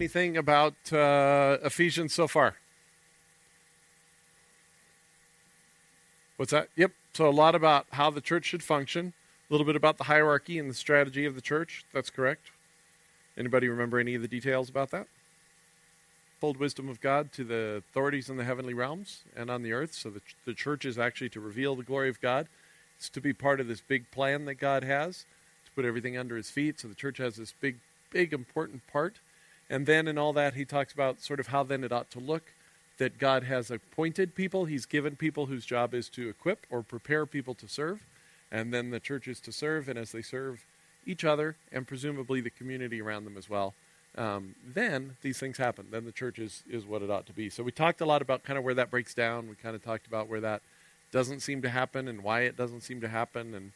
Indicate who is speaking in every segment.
Speaker 1: anything about uh, Ephesians so far? What's that? Yep. So a lot about how the church should function, a little bit about the hierarchy and the strategy of the church. That's correct. Anybody remember any of the details about that? Full wisdom of God to the authorities in the heavenly realms and on the earth. So the, the church is actually to reveal the glory of God. It's to be part of this big plan that God has to put everything under his feet. So the church has this big, big, important part. And then in all that, he talks about sort of how then it ought to look that God has appointed people. He's given people whose job is to equip or prepare people to serve. And then the church is to serve. And as they serve each other and presumably the community around them as well, um, then these things happen. Then the church is, is what it ought to be. So we talked a lot about kind of where that breaks down. We kind of talked about where that doesn't seem to happen and why it doesn't seem to happen. And,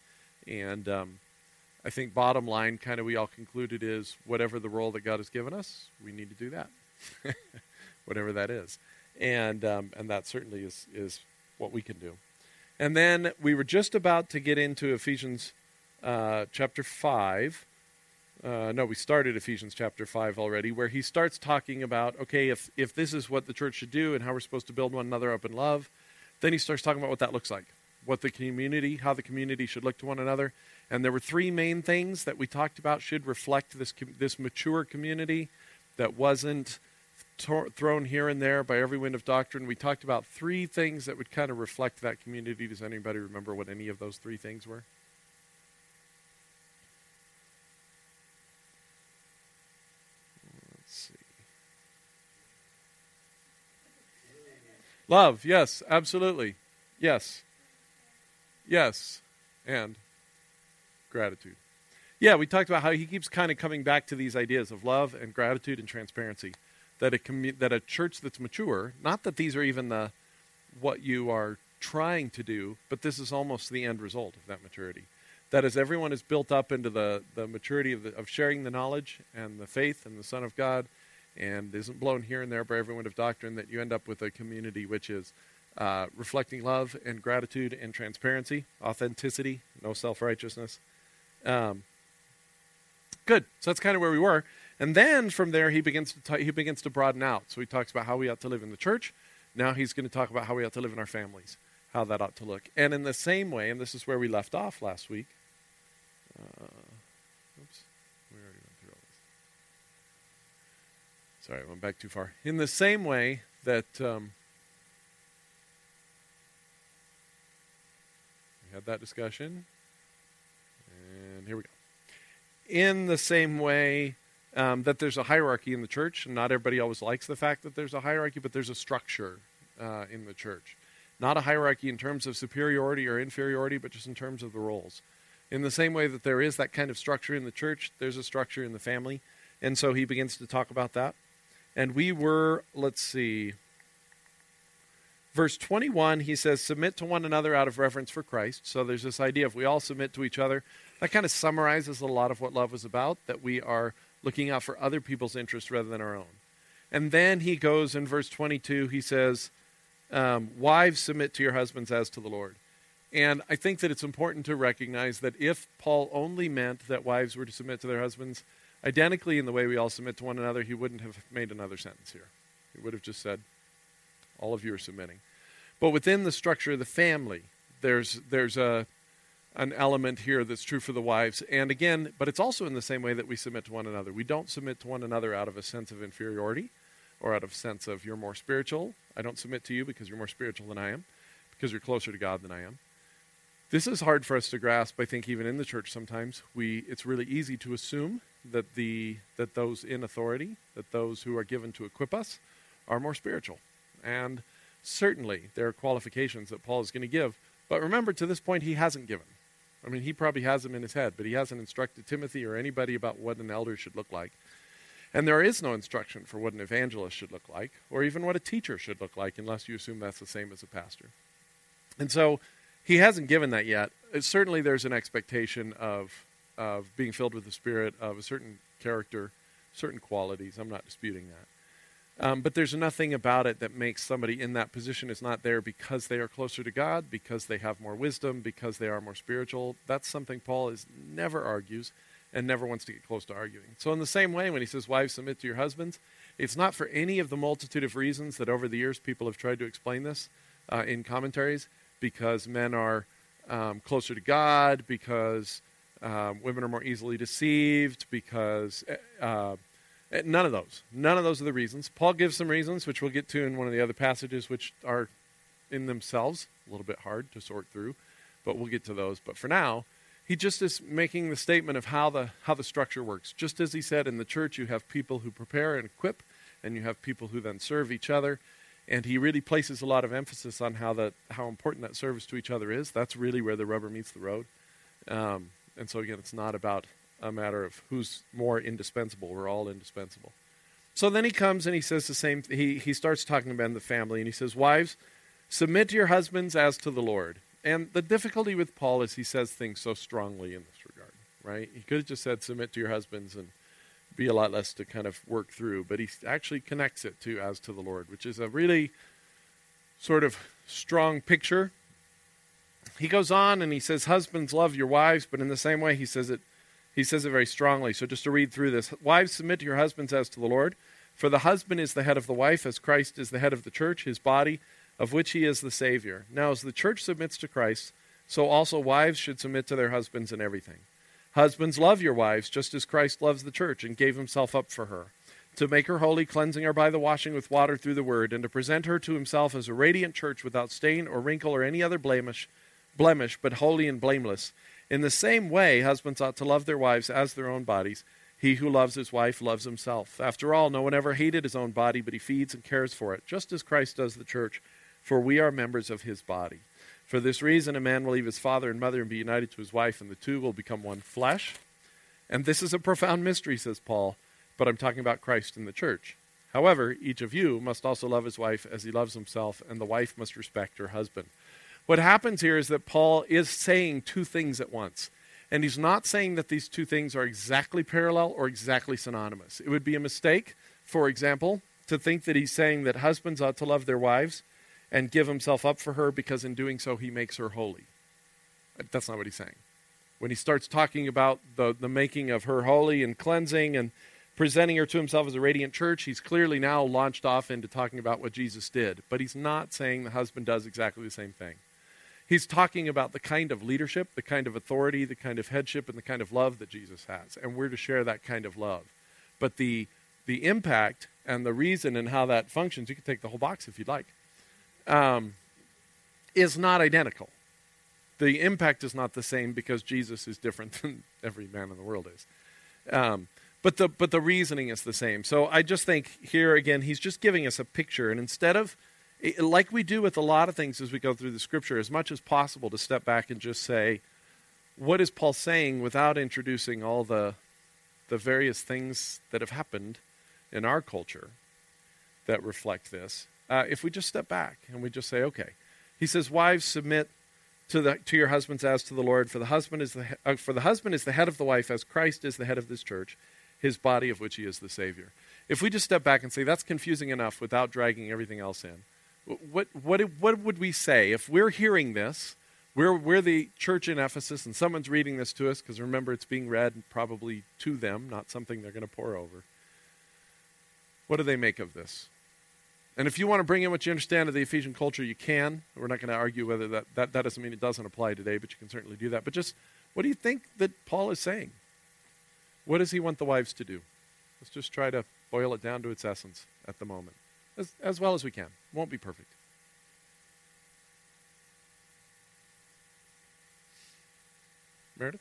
Speaker 1: and um, I think bottom line, kind of we all concluded is whatever the role that God has given us, we need to do that, whatever that is and um, and that certainly is is what we can do. And then we were just about to get into Ephesians uh, chapter five. Uh, no, we started Ephesians chapter five already, where he starts talking about okay, if if this is what the church should do and how we're supposed to build one another up in love, then he starts talking about what that looks like, what the community, how the community should look to one another. And there were three main things that we talked about should reflect this this mature community that wasn't thrown here and there by every wind of doctrine. We talked about three things that would kind of reflect that community. Does anybody remember what any of those three things were? Let's see. Love, yes, absolutely. Yes. Yes. And gratitude. Yeah, we talked about how he keeps kind of coming back to these ideas of love and gratitude and transparency that a commu- that a church that's mature, not that these are even the what you are trying to do, but this is almost the end result of that maturity. That as everyone is built up into the, the maturity of, the, of sharing the knowledge and the faith and the Son of God, and isn't blown here and there by every wind of doctrine, that you end up with a community which is uh, reflecting love and gratitude and transparency, authenticity, no self righteousness. Um, good. So that's kind of where we were. And then from there, he begins to t- he begins to broaden out. So he talks about how we ought to live in the church. Now he's going to talk about how we ought to live in our families, how that ought to look. And in the same way, and this is where we left off last week. Uh, oops, we already went through all this. Sorry, I went back too far. In the same way that um, had that discussion, and here we go. In the same way um, that there's a hierarchy in the church, and not everybody always likes the fact that there's a hierarchy, but there's a structure uh, in the church. Not a hierarchy in terms of superiority or inferiority, but just in terms of the roles. In the same way that there is that kind of structure in the church, there's a structure in the family. And so he begins to talk about that. And we were, let's see, verse 21, he says, Submit to one another out of reverence for Christ. So there's this idea if we all submit to each other, that kind of summarizes a lot of what love was about, that we are looking out for other people's interests rather than our own. And then he goes in verse 22, he says, um, Wives, submit to your husbands as to the Lord. And I think that it's important to recognize that if Paul only meant that wives were to submit to their husbands identically in the way we all submit to one another, he wouldn't have made another sentence here. He would have just said, All of you are submitting. But within the structure of the family, there's, there's a, an element here that's true for the wives. And again, but it's also in the same way that we submit to one another. We don't submit to one another out of a sense of inferiority or out of a sense of you're more spiritual. I don't submit to you because you're more spiritual than I am, because you're closer to God than I am. This is hard for us to grasp, I think, even in the church sometimes. We, it's really easy to assume that, the, that those in authority, that those who are given to equip us, are more spiritual. And certainly there are qualifications that Paul is going to give. But remember, to this point, he hasn't given. I mean, he probably has them in his head, but he hasn't instructed Timothy or anybody about what an elder should look like. And there is no instruction for what an evangelist should look like, or even what a teacher should look like, unless you assume that's the same as a pastor. And so he hasn't given that yet. Uh, certainly, there's an expectation of, of being filled with the Spirit, of a certain character, certain qualities. I'm not disputing that. Um, but there's nothing about it that makes somebody in that position is not there because they are closer to God, because they have more wisdom, because they are more spiritual. That's something Paul is never argues and never wants to get close to arguing. So, in the same way, when he says, Wives, submit to your husbands, it's not for any of the multitude of reasons that over the years people have tried to explain this uh, in commentaries, because men are um, closer to God, because um, women are more easily deceived, because uh, uh, none of those. None of those are the reasons. Paul gives some reasons, which we'll get to in one of the other passages, which are in themselves a little bit hard to sort through, but we'll get to those. But for now, he just is making the statement of how the how the structure works. Just as he said in the church, you have people who prepare and equip, and you have people who then serve each other. And he really places a lot of emphasis on how that how important that service to each other is. That's really where the rubber meets the road. Um, and so again, it's not about a matter of who's more indispensable. We're all indispensable. So then he comes and he says the same. He he starts talking about the family, and he says, "Wives, submit to your husbands as to the Lord." And the difficulty with Paul is he says things so strongly in this regard, right? He could have just said, submit to your husbands and be a lot less to kind of work through, but he actually connects it to as to the Lord, which is a really sort of strong picture. He goes on and he says, Husbands, love your wives, but in the same way, he says it. He says it very strongly. So just to read through this Wives, submit to your husbands as to the Lord. For the husband is the head of the wife, as Christ is the head of the church, his body, of which he is the Savior. Now, as the church submits to Christ, so also wives should submit to their husbands in everything. Husbands, love your wives, just as Christ loves the church and gave himself up for her, to make her holy, cleansing her by the washing with water through the word, and to present her to himself as a radiant church without stain or wrinkle or any other blemish, blemish, but holy and blameless. In the same way, husbands ought to love their wives as their own bodies. He who loves his wife loves himself. After all, no one ever hated his own body, but he feeds and cares for it, just as Christ does the church for we are members of his body. For this reason, a man will leave his father and mother and be united to his wife, and the two will become one flesh. And this is a profound mystery, says Paul, but I'm talking about Christ and the church. However, each of you must also love his wife as he loves himself, and the wife must respect her husband. What happens here is that Paul is saying two things at once. And he's not saying that these two things are exactly parallel or exactly synonymous. It would be a mistake, for example, to think that he's saying that husbands ought to love their wives and give himself up for her because in doing so he makes her holy. That's not what he's saying. When he starts talking about the, the making of her holy and cleansing and presenting her to himself as a radiant church, he's clearly now launched off into talking about what Jesus did. But he's not saying the husband does exactly the same thing. He's talking about the kind of leadership, the kind of authority, the kind of headship, and the kind of love that Jesus has. And we're to share that kind of love. But the, the impact and the reason and how that functions, you can take the whole box if you'd like um, is not identical. The impact is not the same because Jesus is different than every man in the world is. Um, but the but the reasoning is the same. So I just think here again, he's just giving us a picture, and instead of like we do with a lot of things as we go through the scripture, as much as possible to step back and just say, what is Paul saying without introducing all the the various things that have happened in our culture that reflect this uh, if we just step back and we just say, okay. He says, wives, submit to, the, to your husbands as to the Lord, for the, husband is the, uh, for the husband is the head of the wife, as Christ is the head of this church, his body of which he is the Savior. If we just step back and say, that's confusing enough without dragging everything else in, what, what, what would we say if we're hearing this? We're, we're the church in Ephesus, and someone's reading this to us, because remember, it's being read probably to them, not something they're going to pore over. What do they make of this? And if you want to bring in what you understand of the Ephesian culture, you can. We're not going to argue whether that, that, that doesn't mean it doesn't apply today, but you can certainly do that. But just what do you think that Paul is saying? What does he want the wives to do? Let's just try to boil it down to its essence at the moment, as, as well as we can. Won't be perfect. Meredith?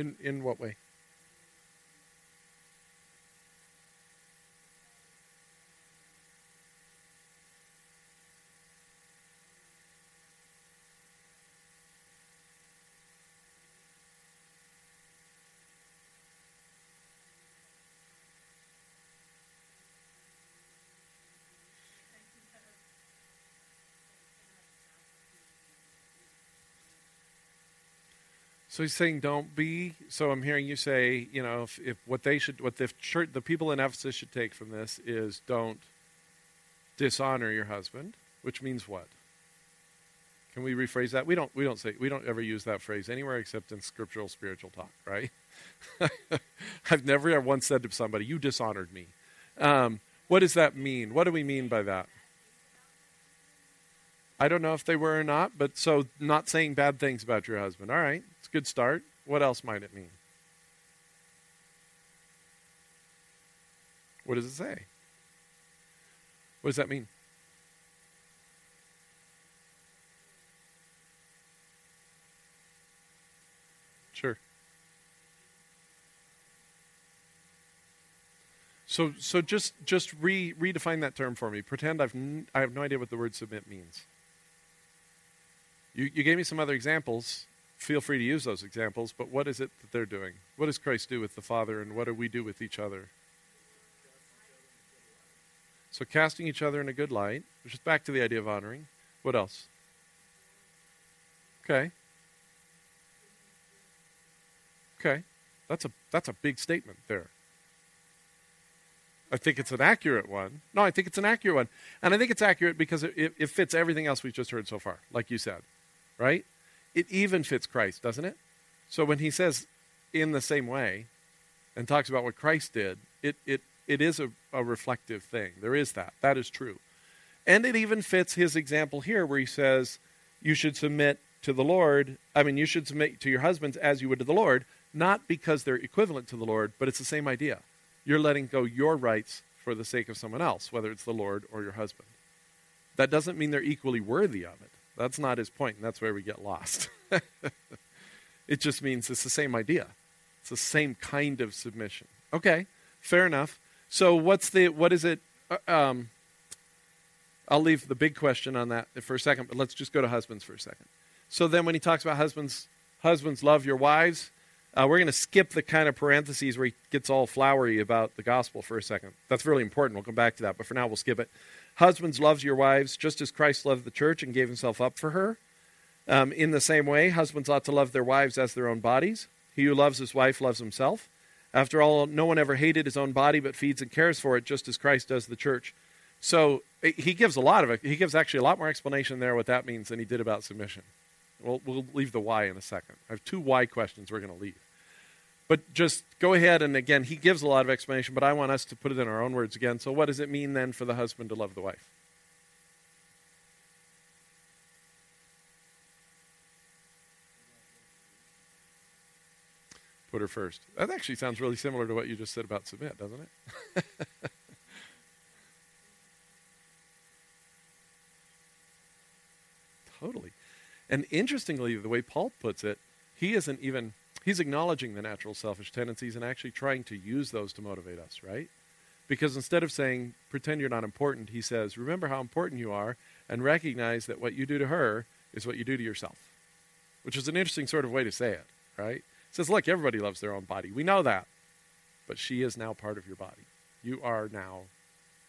Speaker 1: In, in what way? So he's saying, don't be. So I'm hearing you say, you know, if, if what they should, what the church, the people in Ephesus should take from this is don't dishonor your husband, which means what? Can we rephrase that? We don't. We don't say. We don't ever use that phrase anywhere except in scriptural spiritual talk, right? I've never once said to somebody, "You dishonored me." Um, what does that mean? What do we mean by that? I don't know if they were or not, but so not saying bad things about your husband. All right, it's a good start. What else might it mean? What does it say? What does that mean? Sure. So, so just just re, redefine that term for me. Pretend I've n- I have no idea what the word submit means. You, you gave me some other examples. Feel free to use those examples, but what is it that they're doing? What does Christ do with the Father, and what do we do with each other? So, casting each other in a good light, which is back to the idea of honoring. What else? Okay. Okay. That's a that's a big statement there. I think it's an accurate one. No, I think it's an accurate one. And I think it's accurate because it, it, it fits everything else we've just heard so far, like you said right? It even fits Christ, doesn't it? So when he says in the same way and talks about what Christ did, it, it, it is a, a reflective thing. There is that. That is true. And it even fits his example here where he says, You should submit to the Lord. I mean, you should submit to your husbands as you would to the Lord, not because they're equivalent to the Lord, but it's the same idea. You're letting go your rights for the sake of someone else, whether it's the Lord or your husband. That doesn't mean they're equally worthy of it. That's not his point, and that's where we get lost. it just means it's the same idea. It's the same kind of submission. Okay, fair enough. So what's the what is it? Uh, um, I'll leave the big question on that for a second, but let's just go to husbands for a second. So then, when he talks about husbands, husbands love your wives. Uh, we're going to skip the kind of parentheses where he gets all flowery about the gospel for a second. That's really important. We'll come back to that, but for now, we'll skip it. Husbands, loves your wives just as Christ loved the church and gave himself up for her. Um, in the same way, husbands ought to love their wives as their own bodies. He who loves his wife loves himself. After all, no one ever hated his own body, but feeds and cares for it, just as Christ does the church. So he gives a lot of it. He gives actually a lot more explanation there what that means than he did about submission. We'll, we'll leave the why in a second. I have two why questions we're going to leave. But just go ahead and again, he gives a lot of explanation, but I want us to put it in our own words again. So, what does it mean then for the husband to love the wife? Put her first. That actually sounds really similar to what you just said about submit, doesn't it? totally. And interestingly, the way Paul puts it, he isn't even he's acknowledging the natural selfish tendencies and actually trying to use those to motivate us, right? Because instead of saying, pretend you're not important, he says, remember how important you are and recognize that what you do to her is what you do to yourself, which is an interesting sort of way to say it, right? He says, look, everybody loves their own body. We know that, but she is now part of your body. You are now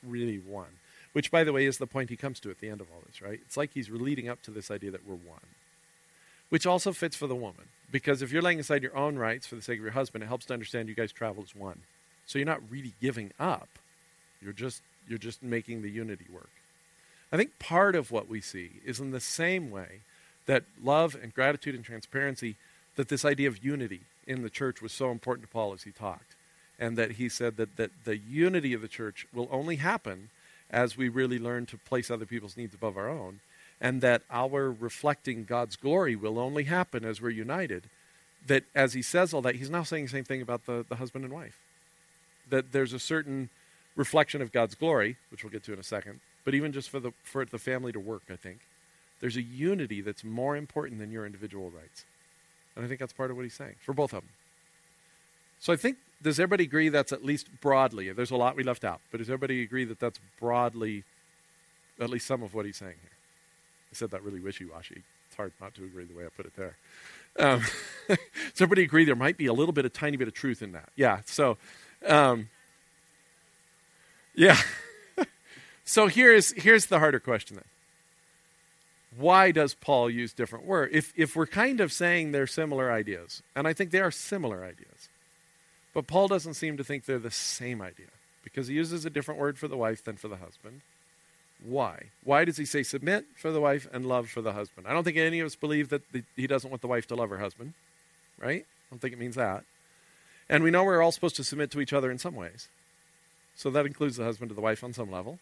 Speaker 1: really one, which, by the way, is the point he comes to at the end of all this, right? It's like he's leading up to this idea that we're one, which also fits for the woman. Because if you're laying aside your own rights for the sake of your husband, it helps to understand you guys travel as one. So you're not really giving up. You're just you're just making the unity work. I think part of what we see is in the same way that love and gratitude and transparency, that this idea of unity in the church was so important to Paul as he talked. And that he said that, that the unity of the church will only happen as we really learn to place other people's needs above our own and that our reflecting God's glory will only happen as we're united. That as he says all that, he's now saying the same thing about the, the husband and wife. That there's a certain reflection of God's glory, which we'll get to in a second, but even just for the, for the family to work, I think, there's a unity that's more important than your individual rights. And I think that's part of what he's saying for both of them. So I think, does everybody agree that's at least broadly, there's a lot we left out, but does everybody agree that that's broadly at least some of what he's saying here? I said that really wishy washy. It's hard not to agree the way I put it there. Um, does everybody agree there might be a little bit, a tiny bit of truth in that? Yeah. So, um, yeah. so here's here's the harder question then. why does Paul use different words? If, if we're kind of saying they're similar ideas, and I think they are similar ideas, but Paul doesn't seem to think they're the same idea because he uses a different word for the wife than for the husband. Why? Why does he say submit for the wife and love for the husband? I don't think any of us believe that the, he doesn't want the wife to love her husband, right? I don't think it means that. And we know we're all supposed to submit to each other in some ways. So that includes the husband to the wife on some level.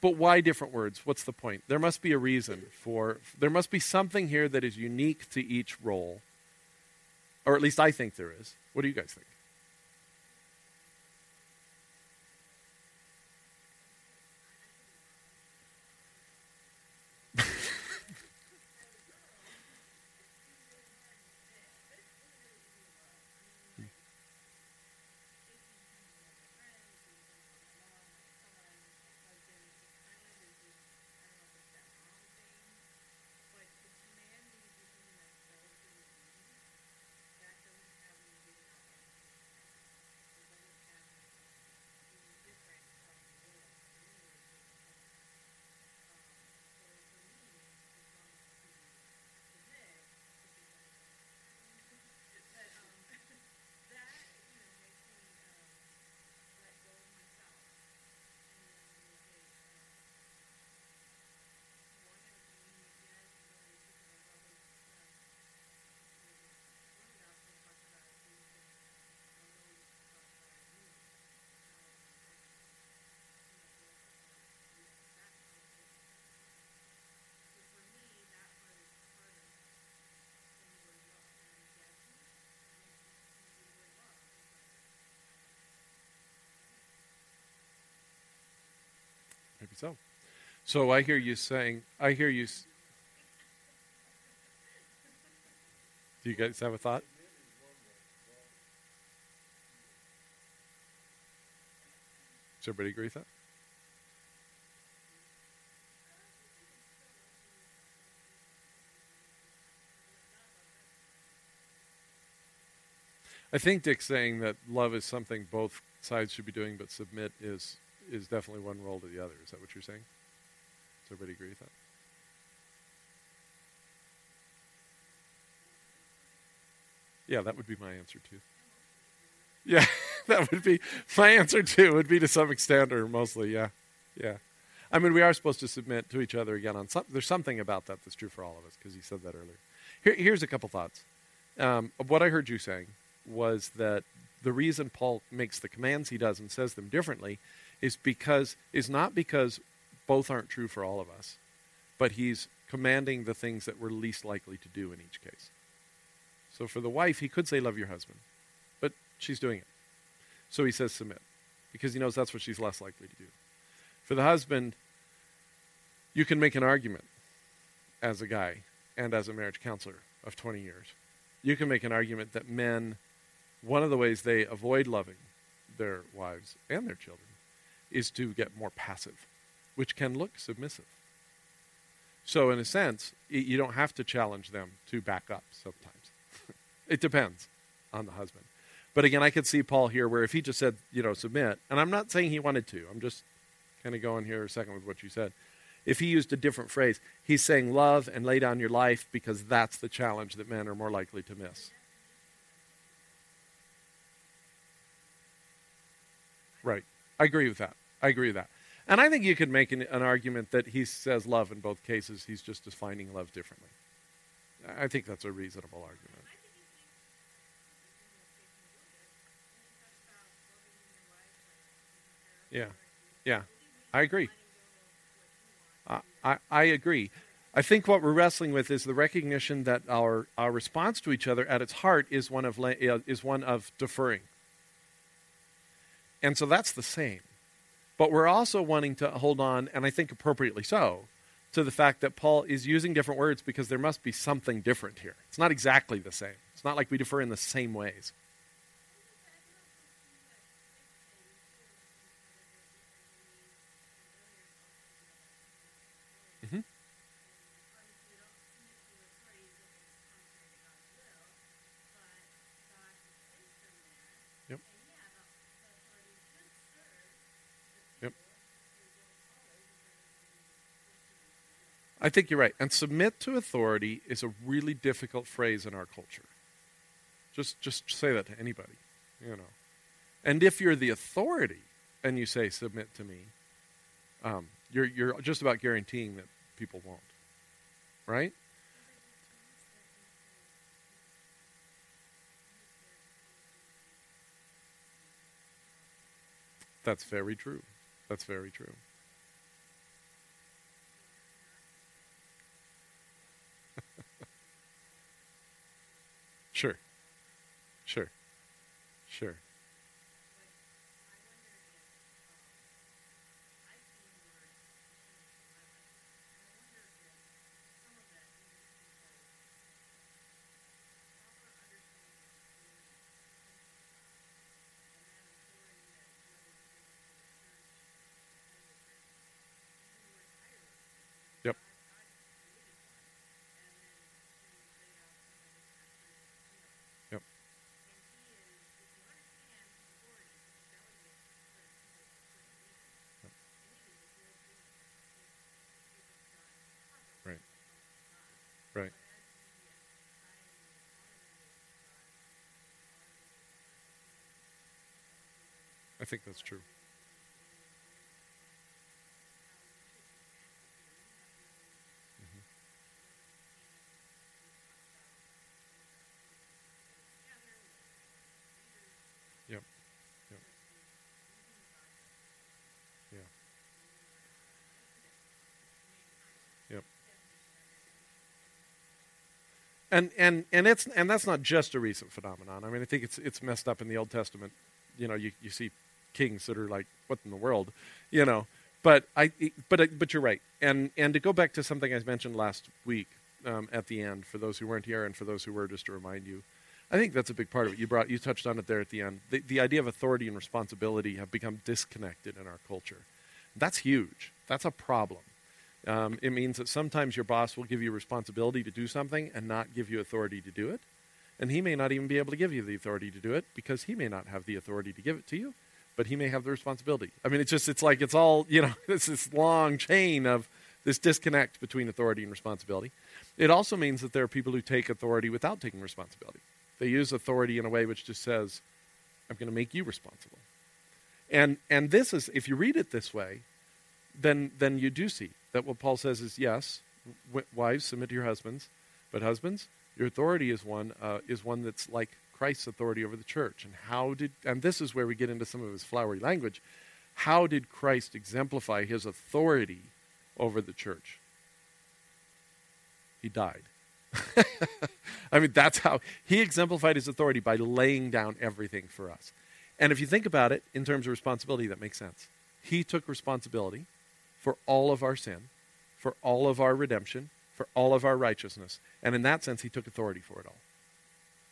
Speaker 1: But why different words? What's the point? There must be a reason for, there must be something here that is unique to each role. Or at least I think there is. What do you guys think? So. So I hear you saying, I hear you. S- Do you guys have a thought? Does everybody agree with that? I think Dick's saying that love is something both sides should be doing, but submit is is definitely one role to the other. Is that what you're saying? Does everybody agree with that? Yeah, that would be my answer too. Yeah, that would be my answer too. Would be to some extent or mostly. Yeah, yeah. I mean, we are supposed to submit to each other again on some. There's something about that that's true for all of us because he said that earlier. Here, here's a couple thoughts. Um, what I heard you saying was that the reason Paul makes the commands he does and says them differently is because is not because both aren't true for all of us, but he's commanding the things that we're least likely to do in each case. So for the wife, he could say love your husband, but she's doing it. So he says submit because he knows that's what she's less likely to do. For the husband, you can make an argument as a guy and as a marriage counselor of 20 years. You can make an argument that men, one of the ways they avoid loving their wives and their children is to get more passive, which can look submissive. So, in a sense, you don't have to challenge them to back up sometimes. it depends on the husband. But again, I could see Paul here where if he just said, you know, submit, and I'm not saying he wanted to, I'm just kind of going here a second with what you said. If he used a different phrase, he's saying love and lay down your life because that's the challenge that men are more likely to miss. Right. I agree with that. I agree with that. And I think you could make an, an, argument that he says love in both cases. He's just defining love differently. I think that's a reasonable argument. Yeah, yeah, I agree. I, I, I agree. I think what we're wrestling with is the recognition that our, our response to each other at its heart is one of, uh, is one of deferring. And so that's the same. But we're also wanting to hold on, and I think appropriately so, to the fact that Paul is using different words because there must be something different here. It's not exactly the same. It's not like we differ in the same ways. Mm-hmm. I think you're right. And submit to authority is a really difficult phrase in our culture. Just just say that to anybody, you know. And if you're the authority and you say submit to me, um, you're you're just about guaranteeing that people won't. Right? That's very true. That's very true. Sure. Sure. Sure. Think that's true. Mm-hmm. Yep. Yep. Yeah. Yep. And and and it's and that's not just a recent phenomenon. I mean, I think it's it's messed up in the Old Testament. You know, you you see kings that are like, "What in the world?" You know. But I but but you're right. And and to go back to something I mentioned last week um, at the end, for those who weren't here and for those who were, just to remind you, I think that's a big part of it. You brought you touched on it there at the end. The, the idea of authority and responsibility have become disconnected in our culture. That's huge. That's a problem. Um, it means that sometimes your boss will give you responsibility to do something and not give you authority to do it. And he may not even be able to give you the authority to do it because he may not have the authority to give it to you, but he may have the responsibility. I mean, it's just, it's like, it's all, you know, it's this long chain of this disconnect between authority and responsibility. It also means that there are people who take authority without taking responsibility. They use authority in a way which just says, I'm going to make you responsible. And, and this is, if you read it this way, then, then you do see that what Paul says is yes, w- wives, submit to your husbands, but husbands, your authority is one, uh, is one that's like Christ's authority over the church. And how did, and this is where we get into some of his flowery language. How did Christ exemplify his authority over the church? He died. I mean, that's how he exemplified his authority by laying down everything for us. And if you think about it in terms of responsibility, that makes sense. He took responsibility for all of our sin, for all of our redemption, for all of our righteousness. And in that sense, he took authority for it all.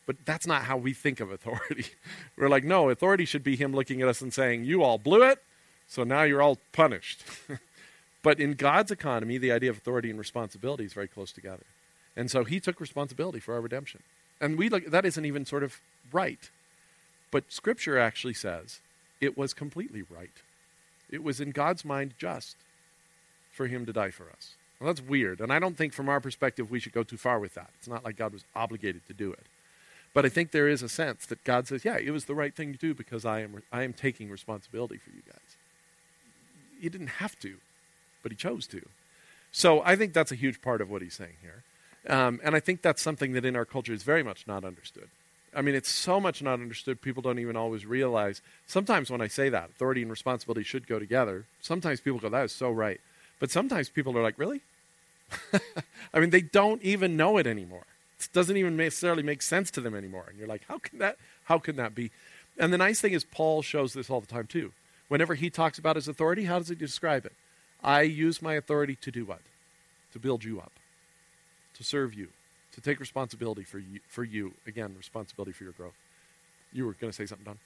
Speaker 1: But that's not how we think of authority. We're like, no, authority should be him looking at us and saying, You all blew it, so now you're all punished. but in God's economy, the idea of authority and responsibility is very close together. And so he took responsibility for our redemption. And we look that isn't even sort of right. But scripture actually says it was completely right. It was in God's mind just for him to die for us. Well, that's weird. And I don't think from our perspective we should go too far with that. It's not like God was obligated to do it. But I think there is a sense that God says, yeah, it was the right thing to do because I am, I am taking responsibility for you guys. He didn't have to, but he chose to. So I think that's a huge part of what he's saying here. Um, and I think that's something that in our culture is very much not understood. I mean, it's so much not understood, people don't even always realize. Sometimes when I say that, authority and responsibility should go together, sometimes people go, that is so right. But sometimes people are like, really? I mean, they don't even know it anymore. Doesn't even necessarily make sense to them anymore. And you're like, how can that, how can that be? And the nice thing is, Paul shows this all the time, too. Whenever he talks about his authority, how does he describe it? I use my authority to do what? To build you up to serve you, to take responsibility for you, for you. Again, responsibility for your growth. You were going to say something, Don?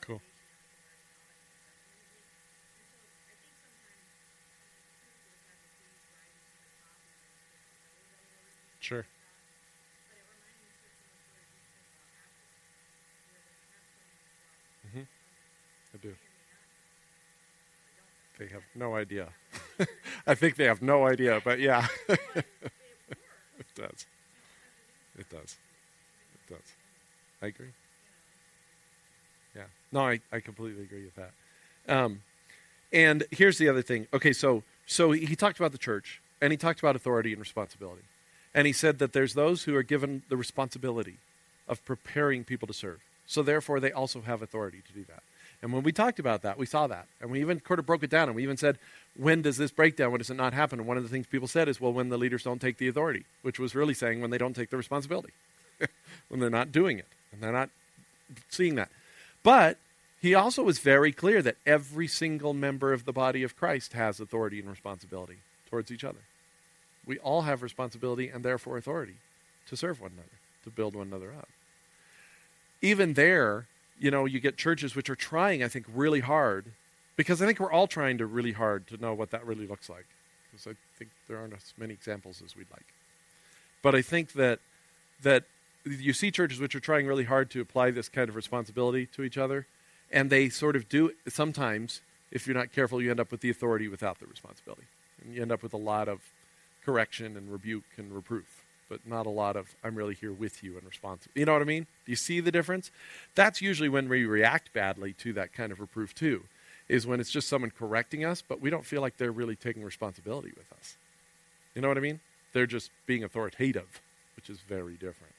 Speaker 1: Cool. Sure. Mm-hmm. I do. They have no idea. I think they have no idea, but yeah. it does. It does. It does. I agree. No, I, I completely agree with that. Um, and here's the other thing. Okay, so so he talked about the church, and he talked about authority and responsibility. And he said that there's those who are given the responsibility of preparing people to serve. So therefore, they also have authority to do that. And when we talked about that, we saw that. And we even sort of broke it down. And we even said, when does this break down? When does it not happen? And one of the things people said is, well, when the leaders don't take the authority, which was really saying when they don't take the responsibility, when they're not doing it, and they're not seeing that. But he also was very clear that every single member of the body of Christ has authority and responsibility towards each other. We all have responsibility and therefore authority to serve one another, to build one another up. Even there, you know, you get churches which are trying, I think, really hard, because I think we're all trying to really hard to know what that really looks like. Because I think there aren't as many examples as we'd like. But I think that that you see churches which are trying really hard to apply this kind of responsibility to each other, and they sort of do sometimes. If you're not careful, you end up with the authority without the responsibility, and you end up with a lot of correction and rebuke and reproof but not a lot of I'm really here with you and responsible. You know what I mean? Do you see the difference? That's usually when we react badly to that kind of reproof too, is when it's just someone correcting us, but we don't feel like they're really taking responsibility with us. You know what I mean? They're just being authoritative, which is very different.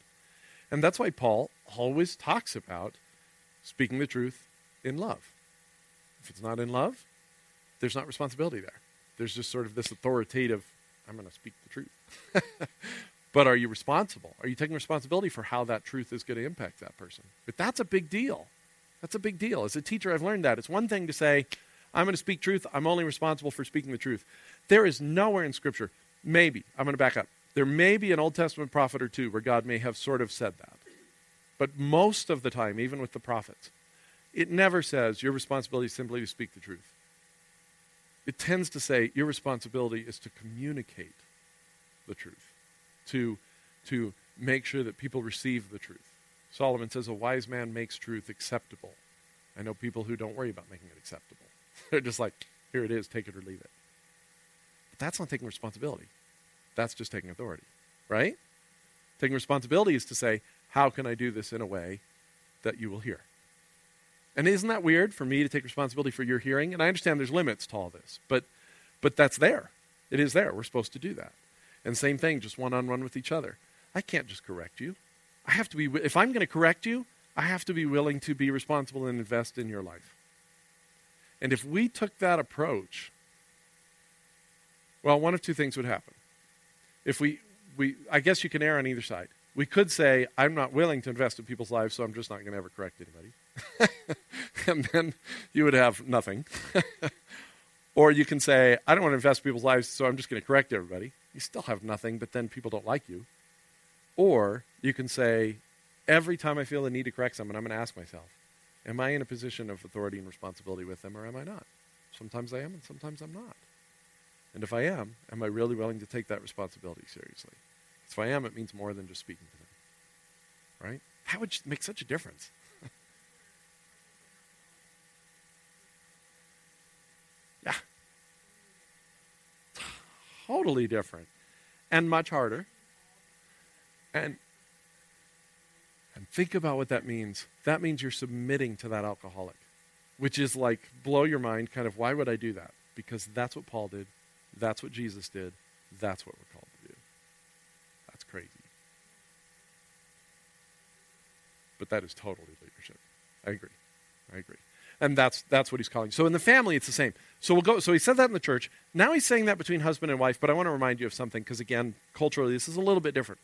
Speaker 1: And that's why Paul always talks about speaking the truth in love. If it's not in love, there's not responsibility there. There's just sort of this authoritative, I'm going to speak the truth. But are you responsible? Are you taking responsibility for how that truth is going to impact that person? But that's a big deal. That's a big deal. As a teacher, I've learned that. It's one thing to say, I'm going to speak truth. I'm only responsible for speaking the truth. There is nowhere in Scripture, maybe, I'm going to back up. There may be an Old Testament prophet or two where God may have sort of said that. But most of the time, even with the prophets, it never says your responsibility is simply to speak the truth. It tends to say your responsibility is to communicate the truth to, to make sure that people receive the truth. Solomon says, A wise man makes truth acceptable. I know people who don't worry about making it acceptable. They're just like, here it is, take it or leave it. But that's not taking responsibility. That's just taking authority, right? Taking responsibility is to say, how can I do this in a way that you will hear? And isn't that weird for me to take responsibility for your hearing? And I understand there's limits to all this, but but that's there. It is there. We're supposed to do that. And same thing, just one on one with each other. I can't just correct you. I have to be, if I'm going to correct you, I have to be willing to be responsible and invest in your life. And if we took that approach, well, one of two things would happen. If we, we I guess you can err on either side. We could say, I'm not willing to invest in people's lives, so I'm just not going to ever correct anybody. and then you would have nothing. or you can say, I don't want to invest in people's lives, so I'm just going to correct everybody you still have nothing, but then people don't like you. Or you can say, every time I feel the need to correct someone, I'm going to ask myself, am I in a position of authority and responsibility with them or am I not? Sometimes I am and sometimes I'm not. And if I am, am I really willing to take that responsibility seriously? If I am, it means more than just speaking to them. Right? That would make such a difference? yeah, totally different and much harder. And and think about what that means. That means you're submitting to that alcoholic, which is like blow your mind kind of why would I do that? Because that's what Paul did. That's what Jesus did. That's what we're called to do. That's crazy. But that is totally leadership. I agree. I agree. And that's that's what he's calling. So in the family it's the same. So we'll go. So he said that in the church. Now he's saying that between husband and wife. But I want to remind you of something because again, culturally, this is a little bit different.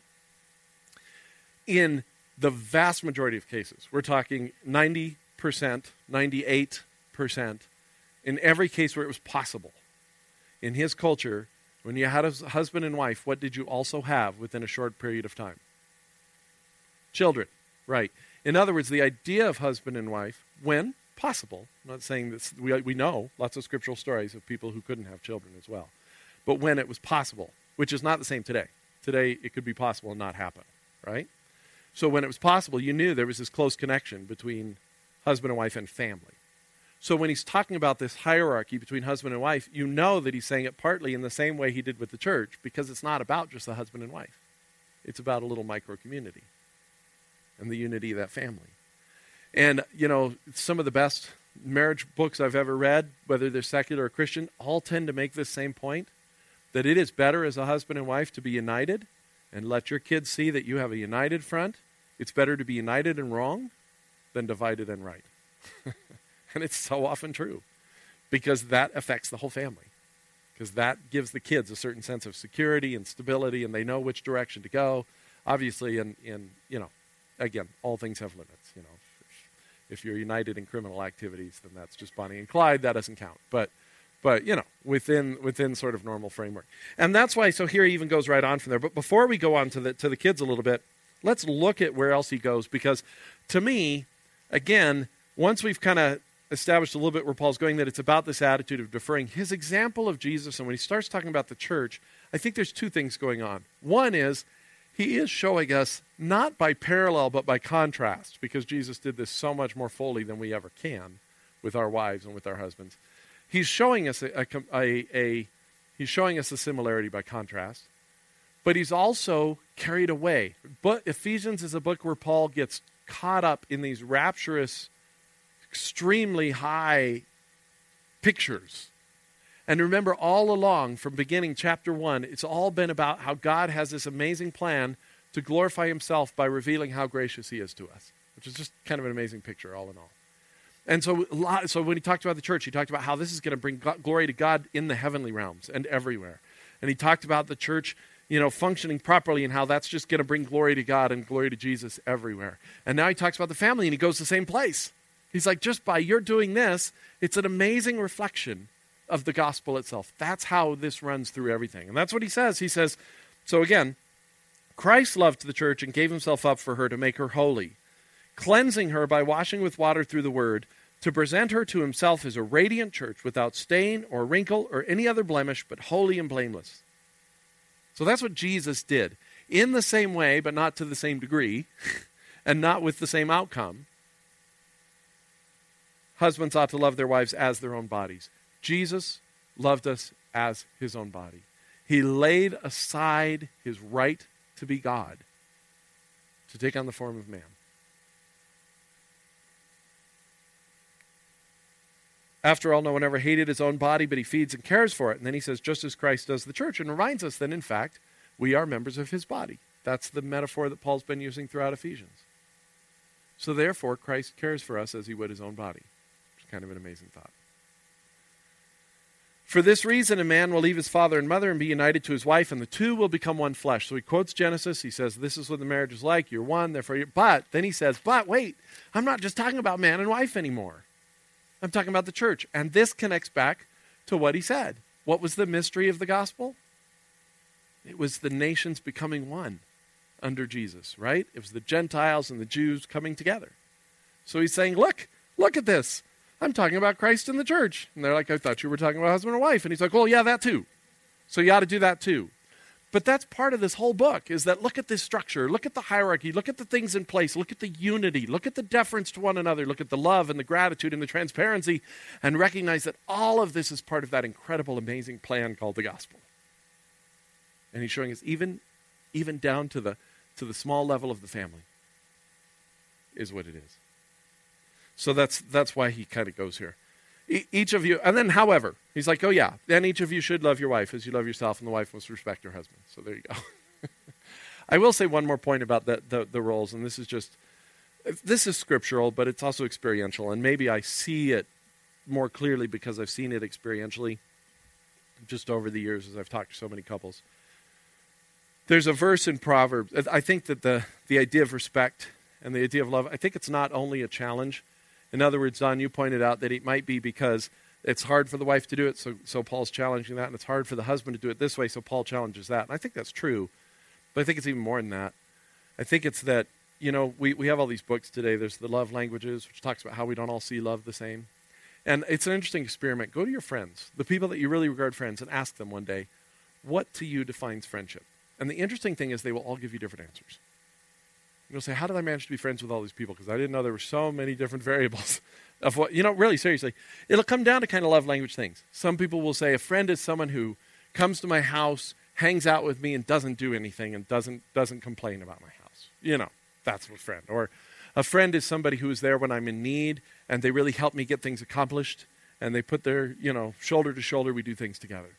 Speaker 1: In the vast majority of cases, we're talking ninety percent, ninety-eight percent, in every case where it was possible. In his culture, when you had a husband and wife, what did you also have within a short period of time? Children, right? In other words, the idea of husband and wife, when possible. I'm not saying that we, we know lots of scriptural stories of people who couldn't have children as well. But when it was possible, which is not the same today. Today, it could be possible and not happen, right? So when it was possible, you knew there was this close connection between husband and wife and family. So when he's talking about this hierarchy between husband and wife, you know that he's saying it partly in the same way he did with the church because it's not about just the husband and wife. It's about a little micro community and the unity of that family. And, you know, some of the best marriage books I've ever read, whether they're secular or Christian, all tend to make this same point that it is better as a husband and wife to be united and let your kids see that you have a united front. It's better to be united and wrong than divided and right. and it's so often true because that affects the whole family. Because that gives the kids a certain sense of security and stability, and they know which direction to go. Obviously, in you know, again, all things have limits. You know, if you're united in criminal activities, then that's just Bonnie and Clyde. That doesn't count. But, but you know, within within sort of normal framework, and that's why. So here he even goes right on from there. But before we go on to the to the kids a little bit, let's look at where else he goes because, to me, again, once we've kind of established a little bit where Paul's going, that it's about this attitude of deferring. His example of Jesus, and when he starts talking about the church, I think there's two things going on. One is he is showing us not by parallel but by contrast because Jesus did this so much more fully than we ever can with our wives and with our husbands. He's showing us a, a, a he's showing us a similarity by contrast, but he's also carried away. But Ephesians is a book where Paul gets caught up in these rapturous, extremely high pictures and remember, all along from beginning chapter 1, it's all been about how God has this amazing plan to glorify himself by revealing how gracious he is to us, which is just kind of an amazing picture, all in all. And so, so when he talked about the church, he talked about how this is going to bring glory to God in the heavenly realms and everywhere. And he talked about the church, you know, functioning properly and how that's just going to bring glory to God and glory to Jesus everywhere. And now he talks about the family and he goes the same place. He's like, just by your doing this, it's an amazing reflection of the gospel itself. That's how this runs through everything. And that's what he says. He says, so again, Christ loved the church and gave himself up for her to make her holy, cleansing her by washing with water through the word, to present her to himself as a radiant church without stain or wrinkle or any other blemish, but holy and blameless. So that's what Jesus did. In the same way, but not to the same degree, and not with the same outcome. Husbands ought to love their wives as their own bodies. Jesus loved us as his own body. He laid aside his right to be God to take on the form of man. After all, no one ever hated his own body, but he feeds and cares for it. And then he says, just as Christ does the church, and reminds us that, in fact, we are members of his body. That's the metaphor that Paul's been using throughout Ephesians. So, therefore, Christ cares for us as he would his own body. Kind of an amazing thought. For this reason, a man will leave his father and mother and be united to his wife, and the two will become one flesh. So he quotes Genesis. He says, This is what the marriage is like. You're one, therefore you're. But then he says, But wait, I'm not just talking about man and wife anymore. I'm talking about the church. And this connects back to what he said. What was the mystery of the gospel? It was the nations becoming one under Jesus, right? It was the Gentiles and the Jews coming together. So he's saying, Look, look at this. I'm talking about Christ and the church. And they're like, I thought you were talking about husband and wife. And he's like, Well, yeah, that too. So you ought to do that too. But that's part of this whole book is that look at this structure, look at the hierarchy, look at the things in place, look at the unity, look at the deference to one another, look at the love and the gratitude and the transparency, and recognize that all of this is part of that incredible, amazing plan called the gospel. And he's showing us even, even down to the, to the small level of the family is what it is. So that's that's why he kind of goes here. E- each of you, and then however, he's like, oh yeah, then each of you should love your wife as you love yourself, and the wife must respect her husband. So there you go. I will say one more point about the, the, the roles, and this is just this is scriptural, but it's also experiential, and maybe I see it more clearly because I've seen it experientially just over the years as I've talked to so many couples. There's a verse in Proverbs. I think that the, the idea of respect and the idea of love, I think it's not only a challenge, in other words, Don, you pointed out that it might be because it's hard for the wife to do it, so, so Paul's challenging that, and it's hard for the husband to do it this way, so Paul challenges that. And I think that's true, but I think it's even more than that. I think it's that you know, we, we have all these books today. There's the love languages, which talks about how we don't all see love the same. And it's an interesting experiment. Go to your friends, the people that you really regard friends, and ask them one day, what to you defines friendship? And the interesting thing is they will all give you different answers. You'll say, How did I manage to be friends with all these people? Because I didn't know there were so many different variables of what, you know, really seriously. It'll come down to kind of love language things. Some people will say, A friend is someone who comes to my house, hangs out with me, and doesn't do anything and doesn't, doesn't complain about my house. You know, that's a friend. Or a friend is somebody who is there when I'm in need and they really help me get things accomplished and they put their, you know, shoulder to shoulder, we do things together.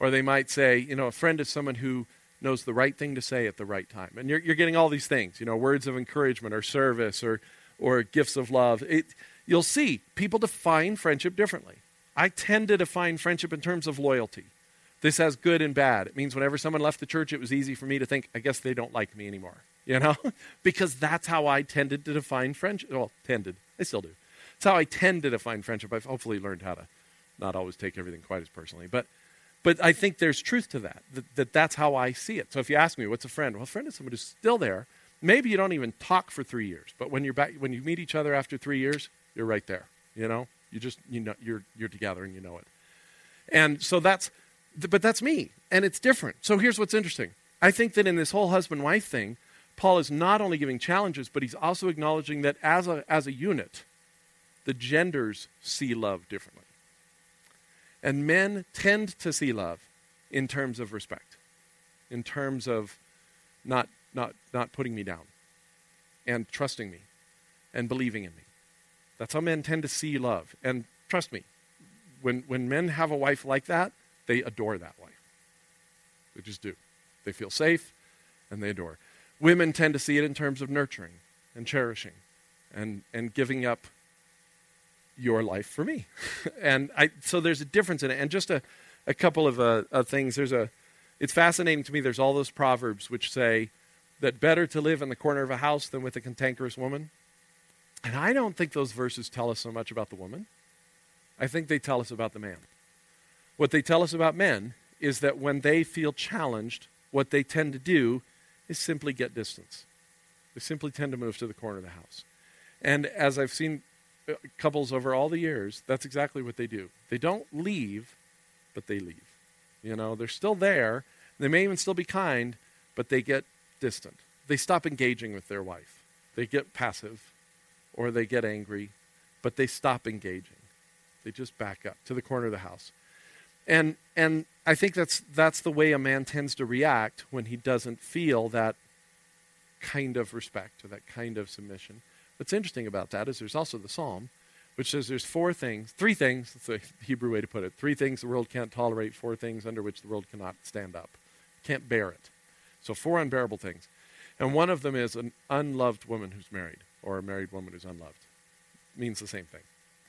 Speaker 1: Or they might say, you know, a friend is someone who knows the right thing to say at the right time. And you're, you're getting all these things, you know, words of encouragement or service or, or gifts of love. It, you'll see people define friendship differently. I tend to define friendship in terms of loyalty. This has good and bad. It means whenever someone left the church, it was easy for me to think, I guess they don't like me anymore, you know? because that's how I tended to define friendship. Well, tended. I still do. It's how I tend to define friendship. I've hopefully learned how to not always take everything quite as personally. But but I think there's truth to that, that, that that's how I see it. So if you ask me, what's a friend? Well, a friend is someone who's still there. Maybe you don't even talk for three years, but when you're back, when you meet each other after three years, you're right there. You know, you just you know you're you're together and you know it. And so that's, but that's me, and it's different. So here's what's interesting. I think that in this whole husband-wife thing, Paul is not only giving challenges, but he's also acknowledging that as a as a unit, the genders see love differently. And men tend to see love in terms of respect, in terms of not, not, not putting me down and trusting me and believing in me. That's how men tend to see love. And trust me, when, when men have a wife like that, they adore that wife. They just do. They feel safe and they adore. Women tend to see it in terms of nurturing and cherishing and, and giving up your life for me. and I, so there's a difference in it. And just a, a couple of uh, uh, things. There's a, it's fascinating to me. There's all those proverbs which say that better to live in the corner of a house than with a cantankerous woman. And I don't think those verses tell us so much about the woman. I think they tell us about the man. What they tell us about men is that when they feel challenged, what they tend to do is simply get distance. They simply tend to move to the corner of the house. And as I've seen couples over all the years, that's exactly what they do. They don't leave, but they leave. You know, they're still there. They may even still be kind, but they get distant. They stop engaging with their wife. They get passive or they get angry, but they stop engaging. They just back up to the corner of the house. And and I think that's that's the way a man tends to react when he doesn't feel that kind of respect or that kind of submission. What's interesting about that is there's also the psalm, which says there's four things, three things, that's the Hebrew way to put it, three things the world can't tolerate, four things under which the world cannot stand up, can't bear it. So, four unbearable things. And one of them is an unloved woman who's married, or a married woman who's unloved. It means the same thing,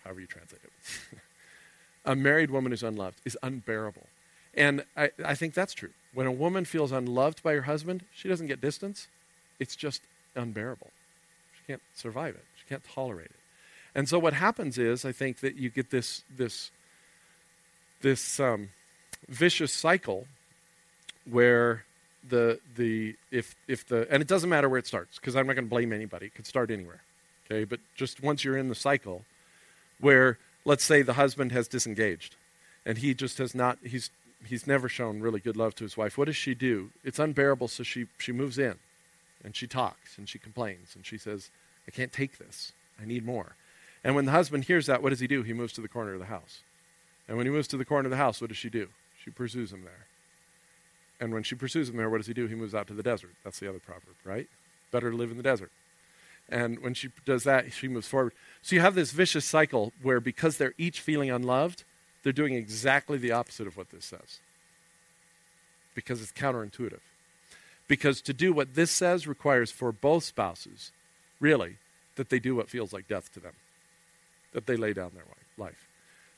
Speaker 1: however you translate it. a married woman who's unloved is unbearable. And I, I think that's true. When a woman feels unloved by her husband, she doesn't get distance, it's just unbearable can't survive it. She can't tolerate it. And so what happens is, I think that you get this this this um, vicious cycle where the the if if the and it doesn't matter where it starts because I'm not going to blame anybody. It could start anywhere. Okay, but just once you're in the cycle, where let's say the husband has disengaged, and he just has not he's he's never shown really good love to his wife. What does she do? It's unbearable, so she she moves in and she talks and she complains and she says, I can't take this. I need more. And when the husband hears that, what does he do? He moves to the corner of the house. And when he moves to the corner of the house, what does she do? She pursues him there. And when she pursues him there, what does he do? He moves out to the desert. That's the other proverb, right? Better to live in the desert. And when she does that, she moves forward. So you have this vicious cycle where because they're each feeling unloved, they're doing exactly the opposite of what this says. Because it's counterintuitive. Because to do what this says requires for both spouses, really, that they do what feels like death to them, that they lay down their life.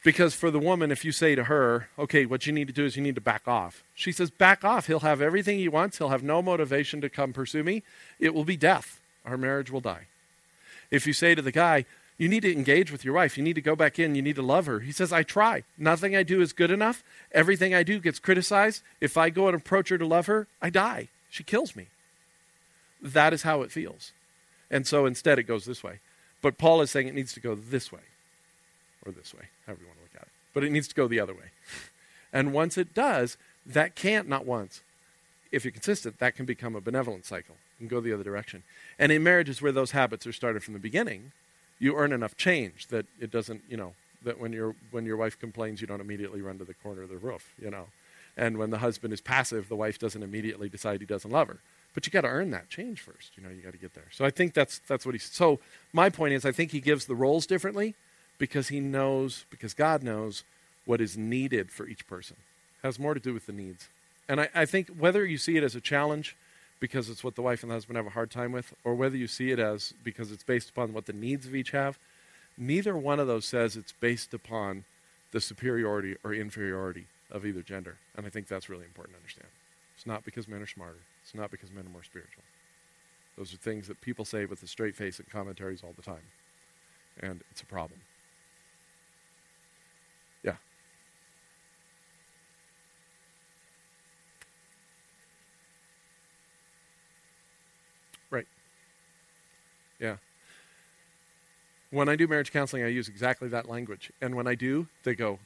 Speaker 1: Because for the woman, if you say to her, okay, what you need to do is you need to back off, she says, back off. He'll have everything he wants. He'll have no motivation to come pursue me. It will be death. Our marriage will die. If you say to the guy, you need to engage with your wife. You need to go back in. You need to love her. He says, I try. Nothing I do is good enough. Everything I do gets criticized. If I go and approach her to love her, I die. She kills me. That is how it feels. And so instead it goes this way. But Paul is saying it needs to go this way, or this way, however you want to look at it. But it needs to go the other way. And once it does, that can't, not once, if you're consistent, that can become a benevolent cycle and go the other direction. And in marriages where those habits are started from the beginning, you earn enough change that it doesn't, you know, that when your when your wife complains, you don't immediately run to the corner of the roof, you know. And when the husband is passive, the wife doesn't immediately decide he doesn't love her. But you got to earn that change first. You know, you got to get there. So I think that's that's what he's. So my point is, I think he gives the roles differently because he knows, because God knows what is needed for each person. It has more to do with the needs. And I, I think whether you see it as a challenge because it's what the wife and the husband have a hard time with, or whether you see it as because it's based upon what the needs of each have, neither one of those says it's based upon the superiority or inferiority of either gender. And I think that's really important to understand. It's not because men are smarter, it's not because men are more spiritual. Those are things that people say with a straight face in commentaries all the time. And it's a problem. Yeah. Right. Yeah. When I do marriage counseling, I use exactly that language. And when I do, they go,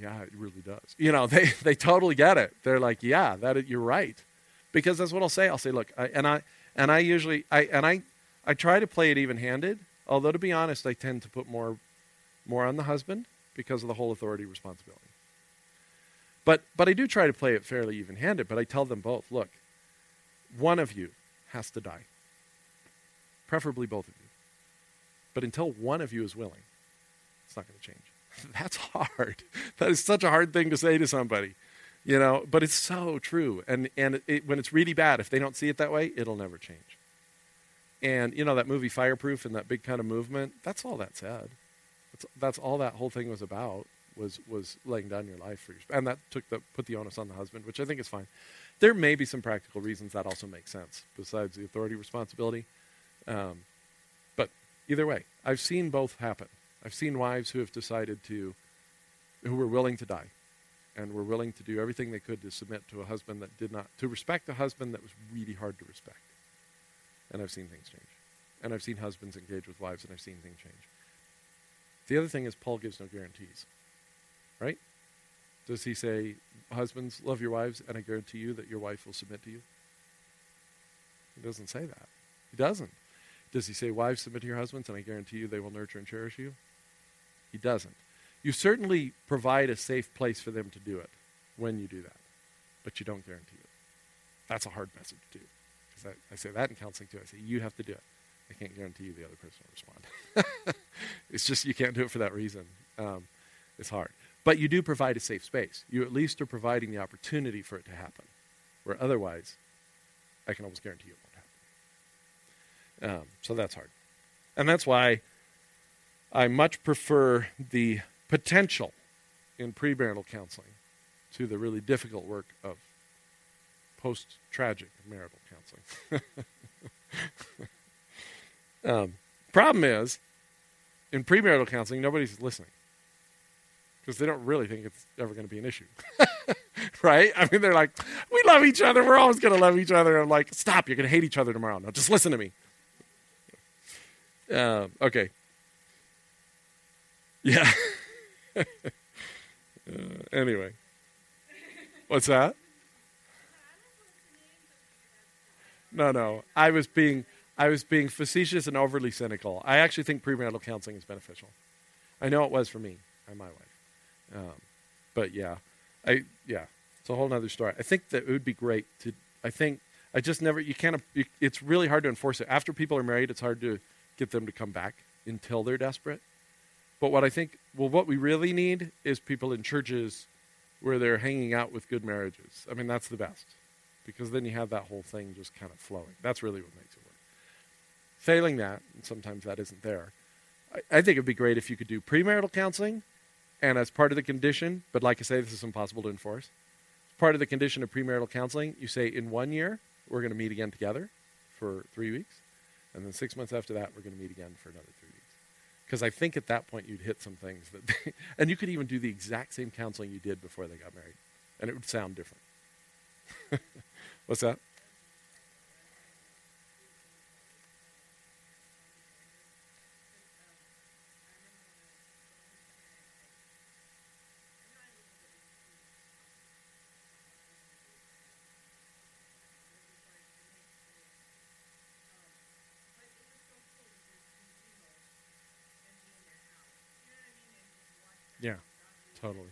Speaker 1: yeah, it really does. You know, they, they totally get it. They're like, yeah, that you're right. Because that's what I'll say. I'll say, look, I, and I and I usually I and I I try to play it even-handed. Although to be honest, I tend to put more more on the husband because of the whole authority responsibility. But but I do try to play it fairly even-handed. But I tell them both, look, one of you has to die, preferably both of you. But until one of you is willing, it's not going to change. That's hard. That is such a hard thing to say to somebody, you know. But it's so true. And and it, when it's really bad, if they don't see it that way, it'll never change. And you know that movie Fireproof and that big kind of movement. That's all that said. That's that's all that whole thing was about. Was was laying down your life for your and that took the put the onus on the husband, which I think is fine. There may be some practical reasons that also makes sense besides the authority responsibility. Um, but either way, I've seen both happen. I've seen wives who have decided to, who were willing to die and were willing to do everything they could to submit to a husband that did not, to respect a husband that was really hard to respect. And I've seen things change. And I've seen husbands engage with wives and I've seen things change. The other thing is, Paul gives no guarantees. Right? Does he say, Husbands, love your wives, and I guarantee you that your wife will submit to you? He doesn't say that. He doesn't. Does he say, Wives, submit to your husbands, and I guarantee you they will nurture and cherish you? He doesn't. You certainly provide a safe place for them to do it when you do that, but you don't guarantee it. That's a hard message to do. Because I, I, say that in counseling too. I say, You have to do it. I can't guarantee you the other person will respond. it's just you can't do it for that reason. Um, it's hard. But you do provide a safe space. You at least are providing the opportunity for it to happen, where otherwise, I can almost guarantee it won't happen. Um, so that's hard. And that's why I much prefer the potential in premarital counseling to the really difficult work of post tragic marital counseling. um, problem is, in premarital counseling, nobody's listening because they don't really think it's ever going to be an issue. right? I mean, they're like, we love each other. We're always going to love each other. I'm like, stop. You're going to hate each other tomorrow. Now, just listen to me. Uh, okay. Yeah. uh, anyway. What's that? No, no. I was being I was being facetious and overly cynical. I actually think premarital counseling is beneficial. I know it was for me and my wife. Um, but yeah, I yeah, it's a whole other story. I think that it would be great to. I think I just never. You can't. It's really hard to enforce it. After people are married, it's hard to get them to come back until they're desperate. But what I think, well, what we really need is people in churches where they're hanging out with good marriages. I mean, that's the best because then you have that whole thing just kind of flowing. That's really what makes it work. Failing that, and sometimes that isn't there, I, I think it'd be great if you could do premarital counseling, and as part of the condition, but like I say, this is impossible to enforce. As Part of the condition of premarital counseling, you say in one year we're going to meet again together for three weeks. And then six months after that, we're going to meet again for another three. Because I think at that point you'd hit some things that, they, and you could even do the exact same counseling you did before they got married, and it would sound different. What's that? Totally.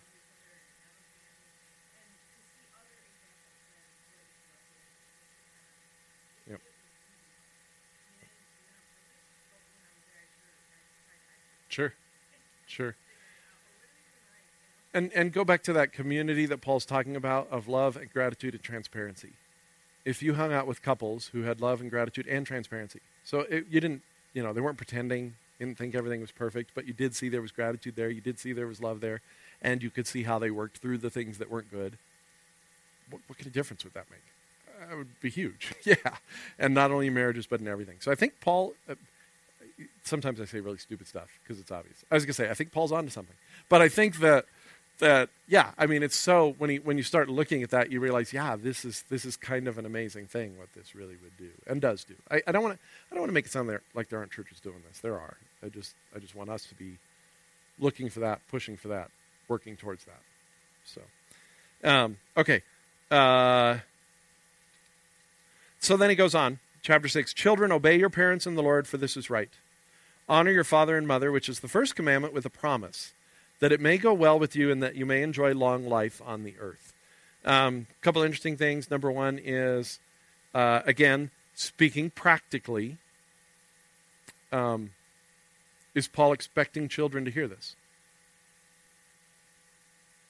Speaker 1: Yep. Sure. Sure. And and go back to that community that Paul's talking about of love and gratitude and transparency. If you hung out with couples who had love and gratitude and transparency, so it, you didn't, you know, they weren't pretending, didn't think everything was perfect, but you did see there was gratitude there, you did see there was love there, and you could see how they worked through the things that weren't good. What, what kind of difference would that make? That would be huge, yeah. And not only in marriages, but in everything. So I think Paul. Uh, sometimes I say really stupid stuff because it's obvious. I was going to say I think Paul's onto something, but I think that that yeah, I mean it's so when he, when you start looking at that, you realize yeah, this is this is kind of an amazing thing what this really would do and does do. I, I don't want to make it sound there, like there aren't churches doing this. There are. I just I just want us to be looking for that, pushing for that, working towards that. So, um, okay. Uh, so then he goes on, chapter 6 Children, obey your parents in the Lord, for this is right. Honor your father and mother, which is the first commandment with a promise, that it may go well with you and that you may enjoy long life on the earth. A um, couple interesting things. Number one is, uh, again, speaking practically. Um, is Paul expecting children to hear this?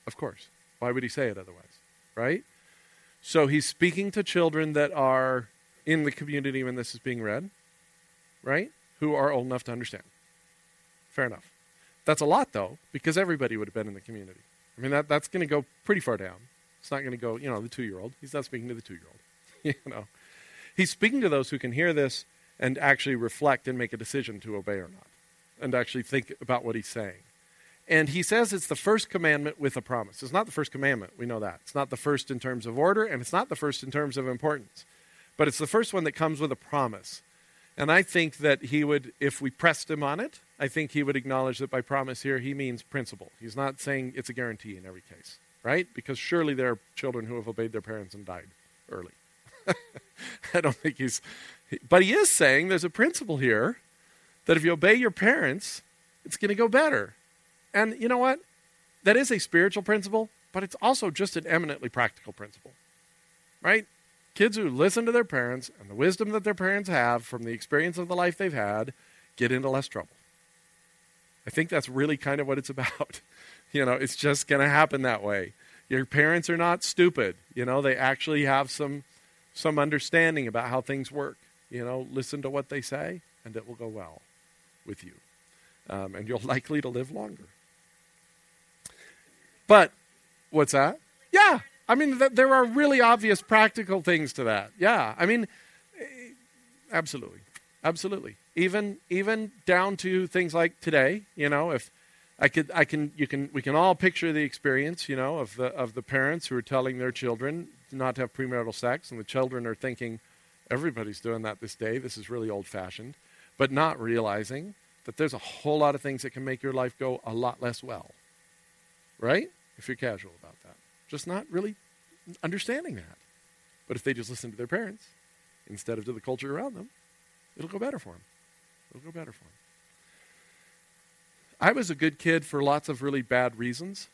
Speaker 1: Of course. Why would he say it otherwise? Right? So he's speaking to children that are in the community when this is being read, right? Who are old enough to understand. Fair enough. That's a lot, though, because everybody would have been in the community. I mean, that, that's going to go pretty far down. It's not going to go, you know, the two year old. He's not speaking to the two year old. you know, he's speaking to those who can hear this and actually reflect and make a decision to obey or not, and actually think about what he's saying. And he says it's the first commandment with a promise. It's not the first commandment. We know that. It's not the first in terms of order, and it's not the first in terms of importance. But it's the first one that comes with a promise. And I think that he would, if we pressed him on it, I think he would acknowledge that by promise here he means principle. He's not saying it's a guarantee in every case, right? Because surely there are children who have obeyed their parents and died early. I don't think he's, but he is saying there's a principle here that if you obey your parents, it's going to go better. And you know what? That is a spiritual principle, but it's also just an eminently practical principle. Right? Kids who listen to their parents and the wisdom that their parents have from the experience of the life they've had get into less trouble. I think that's really kind of what it's about. you know, it's just going to happen that way. Your parents are not stupid. You know, they actually have some some understanding about how things work. You know, listen to what they say, and it will go well with you. Um, and you're likely to live longer. But what's that? Yeah. I mean, th- there are really obvious practical things to that. Yeah. I mean, eh, absolutely. Absolutely. Even even down to things like today, you know, if I could I can you can we can all picture the experience, you know, of the of the parents who are telling their children not to have premarital sex and the children are thinking everybody's doing that this day. This is really old fashioned, but not realizing that there's a whole lot of things that can make your life go a lot less well. Right? if you're casual. Just not really understanding that. But if they just listen to their parents instead of to the culture around them, it'll go better for them. It'll go better for them. I was a good kid for lots of really bad reasons.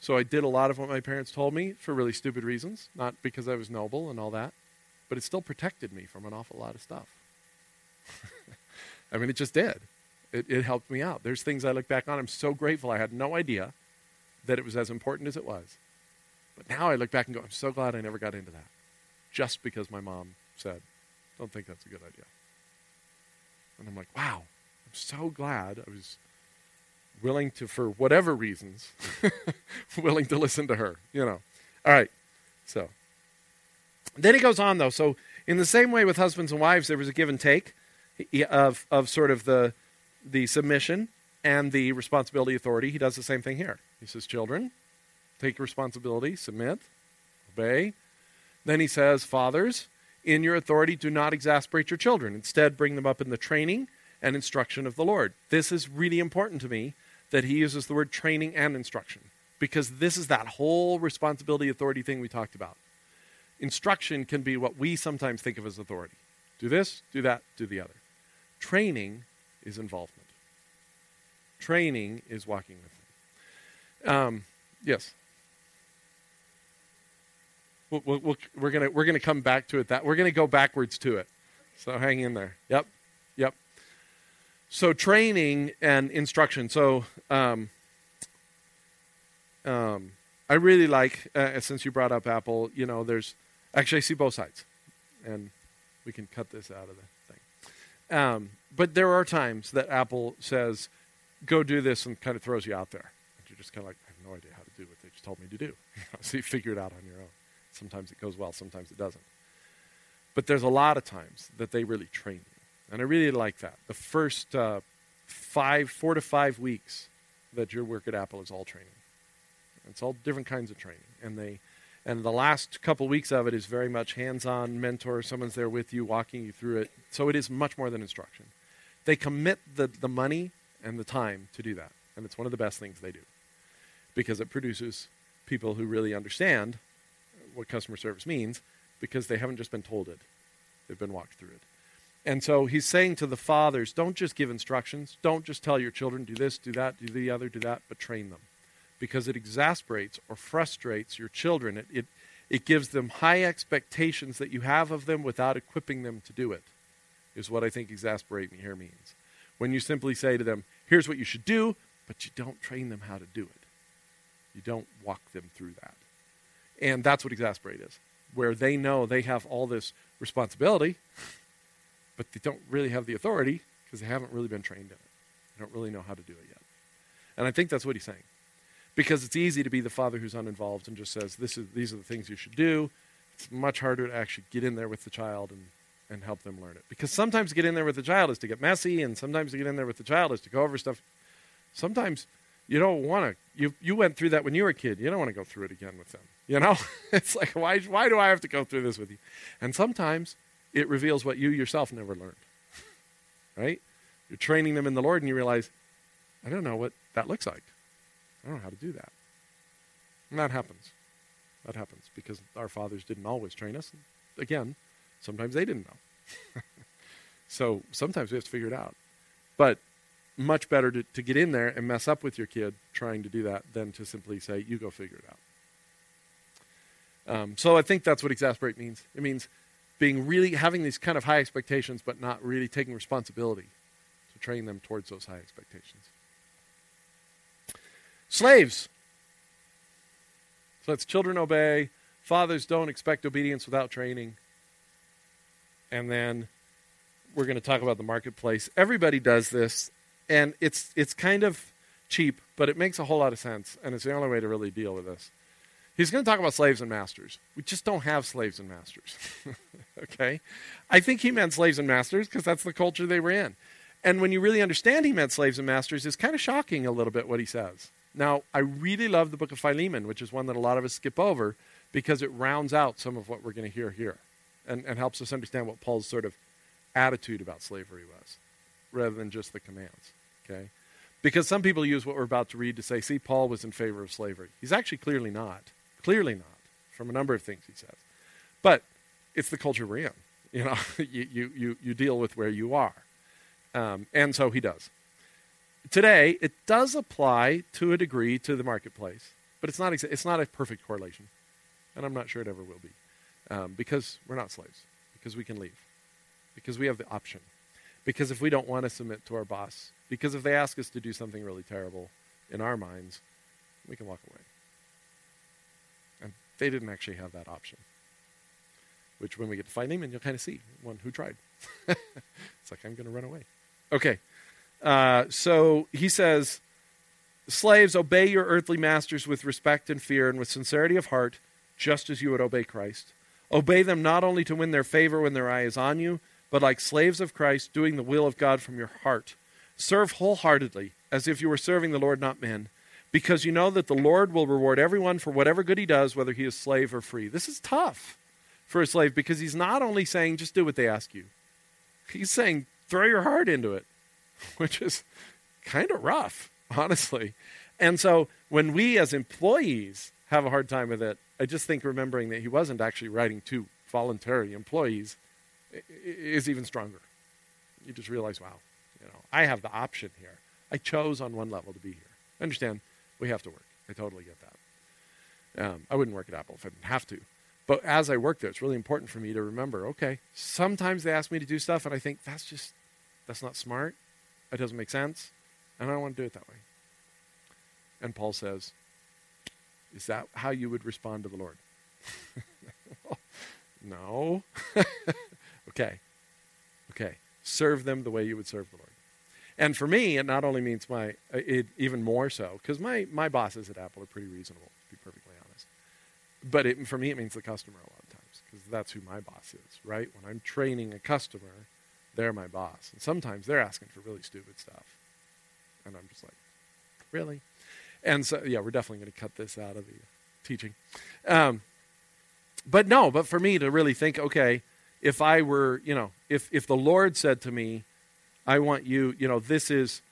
Speaker 1: So I did a lot of what my parents told me for really stupid reasons, not because I was noble and all that, but it still protected me from an awful lot of stuff. I mean, it just did. It, it helped me out. There's things I look back on, I'm so grateful I had no idea that it was as important as it was. But now I look back and go, I'm so glad I never got into that. Just because my mom said, don't think that's a good idea. And I'm like, wow, I'm so glad I was willing to, for whatever reasons, willing to listen to her, you know. All right, so. Then he goes on, though. So, in the same way with husbands and wives, there was a give and take of, of sort of the, the submission and the responsibility authority. He does the same thing here. He says, Children, take responsibility, submit, obey. Then he says, Fathers, in your authority, do not exasperate your children. Instead, bring them up in the training and instruction of the Lord. This is really important to me that he uses the word training and instruction because this is that whole responsibility authority thing we talked about. Instruction can be what we sometimes think of as authority do this, do that, do the other. Training is involvement. Training is walking with them. Um, Yes. We'll, we'll, we'll, we're gonna we're gonna come back to it. That we're gonna go backwards to it. So hang in there. Yep, yep. So training and instruction. So um, um, I really like uh, since you brought up Apple. You know, there's actually I see both sides, and we can cut this out of the thing. Um, but there are times that Apple says, "Go do this," and kind of throws you out there, and you're just kind of like, "I have no idea how to do what they just told me to do." so you figure it out on your own. Sometimes it goes well, sometimes it doesn't. But there's a lot of times that they really train you. And I really like that. The first uh, five, four to five weeks that your work at Apple is all training. It's all different kinds of training. And they and the last couple weeks of it is very much hands-on mentor, someone's there with you, walking you through it. So it is much more than instruction. They commit the, the money and the time to do that. And it's one of the best things they do. Because it produces people who really understand what customer service means because they haven't just been told it, they've been walked through it. And so he's saying to the fathers, don't just give instructions. Don't just tell your children, do this, do that, do the other, do that, but train them. Because it exasperates or frustrates your children. It, it, it gives them high expectations that you have of them without equipping them to do it, is what I think exasperate me here means. When you simply say to them, here's what you should do, but you don't train them how to do it. You don't walk them through that. And that's what exasperate is, where they know they have all this responsibility, but they don't really have the authority because they haven't really been trained in it. They don't really know how to do it yet. And I think that's what he's saying. Because it's easy to be the father who's uninvolved and just says, this is, these are the things you should do. It's much harder to actually get in there with the child and, and help them learn it. Because sometimes to get in there with the child is to get messy, and sometimes to get in there with the child is to go over stuff. Sometimes you don't want to. You, you went through that when you were a kid. You don't want to go through it again with them. You know, it's like, why, why do I have to go through this with you? And sometimes it reveals what you yourself never learned. right? You're training them in the Lord and you realize, I don't know what that looks like. I don't know how to do that. And that happens. That happens because our fathers didn't always train us. Again, sometimes they didn't know. so sometimes we have to figure it out. But much better to, to get in there and mess up with your kid trying to do that than to simply say, you go figure it out. Um, so I think that's what exasperate means. It means being really having these kind of high expectations, but not really taking responsibility to train them towards those high expectations. Slaves. So it's children obey, fathers don't expect obedience without training. And then we're going to talk about the marketplace. Everybody does this, and it's it's kind of cheap, but it makes a whole lot of sense, and it's the only way to really deal with this. He's going to talk about slaves and masters. We just don't have slaves and masters. okay? I think he meant slaves and masters because that's the culture they were in. And when you really understand he meant slaves and masters, it's kind of shocking a little bit what he says. Now, I really love the book of Philemon, which is one that a lot of us skip over because it rounds out some of what we're going to hear here and, and helps us understand what Paul's sort of attitude about slavery was rather than just the commands. Okay? Because some people use what we're about to read to say, see, Paul was in favor of slavery. He's actually clearly not. Clearly not, from a number of things he says. But it's the culture we're in. You know, you, you, you, you deal with where you are. Um, and so he does. Today, it does apply to a degree to the marketplace, but it's not, exa- it's not a perfect correlation. And I'm not sure it ever will be. Um, because we're not slaves, because we can leave, because we have the option. Because if we don't want to submit to our boss, because if they ask us to do something really terrible in our minds, we can walk away. They didn't actually have that option. Which, when we get to and you'll kind of see one who tried. it's like, I'm going to run away. Okay. Uh, so he says, Slaves, obey your earthly masters with respect and fear and with sincerity of heart, just as you would obey Christ. Obey them not only to win their favor when their eye is on you, but like slaves of Christ, doing the will of God from your heart. Serve wholeheartedly, as if you were serving the Lord, not men because you know that the Lord will reward everyone for whatever good he does, whether he is slave or free. This is tough for a slave because he's not only saying just do what they ask you, he's saying throw your heart into it, which is kind of rough, honestly. And so when we as employees have a hard time with it, I just think remembering that he wasn't actually writing to voluntary employees is even stronger. You just realize, wow, you know, I have the option here. I chose on one level to be here. Understand? We have to work. I totally get that. Um, I wouldn't work at Apple if I didn't have to. But as I work there, it's really important for me to remember okay, sometimes they ask me to do stuff, and I think that's just, that's not smart. That doesn't make sense. And I don't want to do it that way. And Paul says, Is that how you would respond to the Lord? no. okay. Okay. Serve them the way you would serve the Lord. And for me, it not only means my, it even more so, because my, my bosses at Apple are pretty reasonable, to be perfectly honest. But it, for me, it means the customer a lot of times, because that's who my boss is, right? When I'm training a customer, they're my boss. And sometimes they're asking for really stupid stuff. And I'm just like, really? And so, yeah, we're definitely going to cut this out of the teaching. Um, but no, but for me to really think, okay, if I were, you know, if, if the Lord said to me, I want you, you know, this is,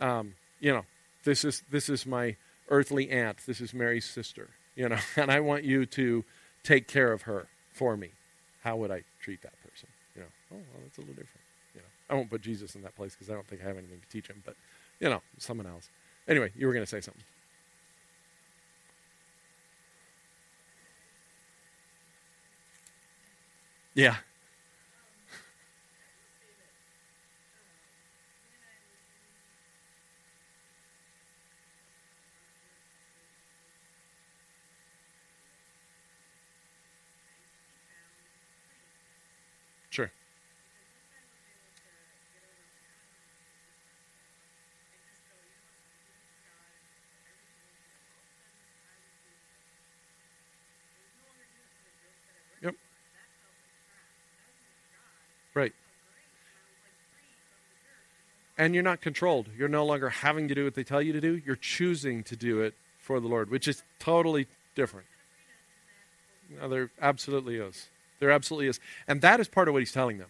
Speaker 1: um, you know, this is, this is my earthly aunt, this is Mary's sister, you know, and I want you to take care of her for me. How would I treat that person? You know, oh, well, that's a little different. You know, I won't put Jesus in that place because I don't think I have anything to teach him, but, you know, someone else. Anyway, you were going to say something. Yeah. Sure. Yep. Right. And you're not controlled. You're no longer having to do what they tell you to do. You're choosing to do it for the Lord, which is totally different. No, there absolutely is. There absolutely is. And that is part of what he's telling them.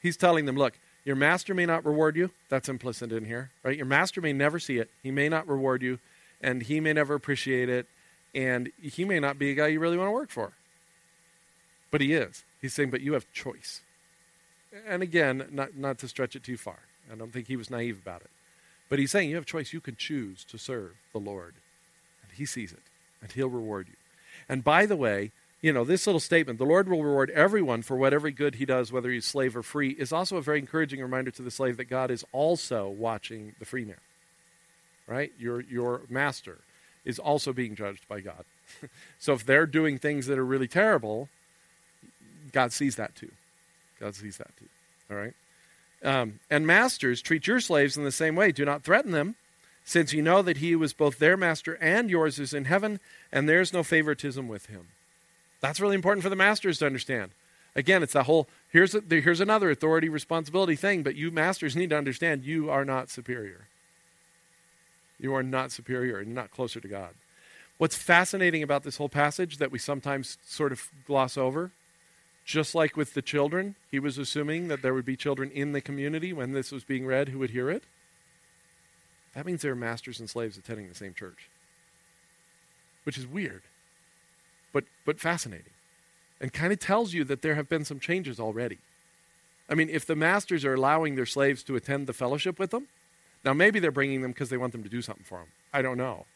Speaker 1: He's telling them, look, your master may not reward you. That's implicit in here, right? Your master may never see it. He may not reward you, and he may never appreciate it, and he may not be a guy you really want to work for. But he is. He's saying, but you have choice. And again, not, not to stretch it too far. I don't think he was naive about it. But he's saying you have a choice. You can choose to serve the Lord. And he sees it, and he'll reward you. And by the way, you know, this little statement, the Lord will reward everyone for whatever good he does, whether he's slave or free, is also a very encouraging reminder to the slave that God is also watching the free man. Right? Your, your master is also being judged by God. so if they're doing things that are really terrible, God sees that too. God sees that too. All right? Um, and masters, treat your slaves in the same way. Do not threaten them, since you know that he is both their master and yours is in heaven, and there is no favoritism with him. That's really important for the masters to understand. Again, it's that whole here's a, here's another authority responsibility thing, but you masters need to understand you are not superior. You are not superior and not closer to God. What's fascinating about this whole passage that we sometimes sort of gloss over, just like with the children, he was assuming that there would be children in the community when this was being read who would hear it. That means there are masters and slaves attending the same church, which is weird but, but fascinating. And kind of tells you that there have been some changes already. I mean, if the masters are allowing their slaves to attend the fellowship with them, now maybe they're bringing them because they want them to do something for them. I don't know.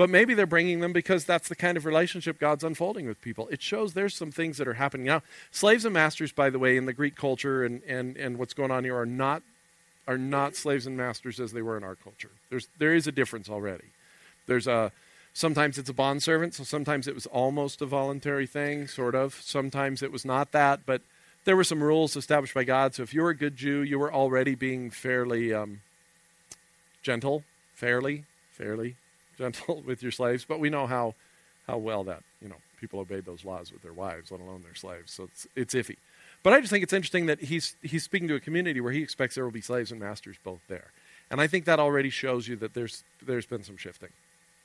Speaker 1: But maybe they're bringing them because that's the kind of relationship God's unfolding with people. It shows there's some things that are happening now. Slaves and masters, by the way, in the Greek culture and, and, and what's going on here are not, are not slaves and masters as they were in our culture. There's, there is a difference already. There's a, Sometimes it's a bond servant, so sometimes it was almost a voluntary thing, sort of. Sometimes it was not that, but there were some rules established by God. So if you were a good Jew, you were already being fairly um, gentle, fairly, fairly gentle with your slaves. But we know how, how well that, you know, people obeyed those laws with their wives, let alone their slaves. So it's, it's iffy. But I just think it's interesting that he's, he's speaking to a community where he expects there will be slaves and masters both there. And I think that already shows you that there's, there's been some shifting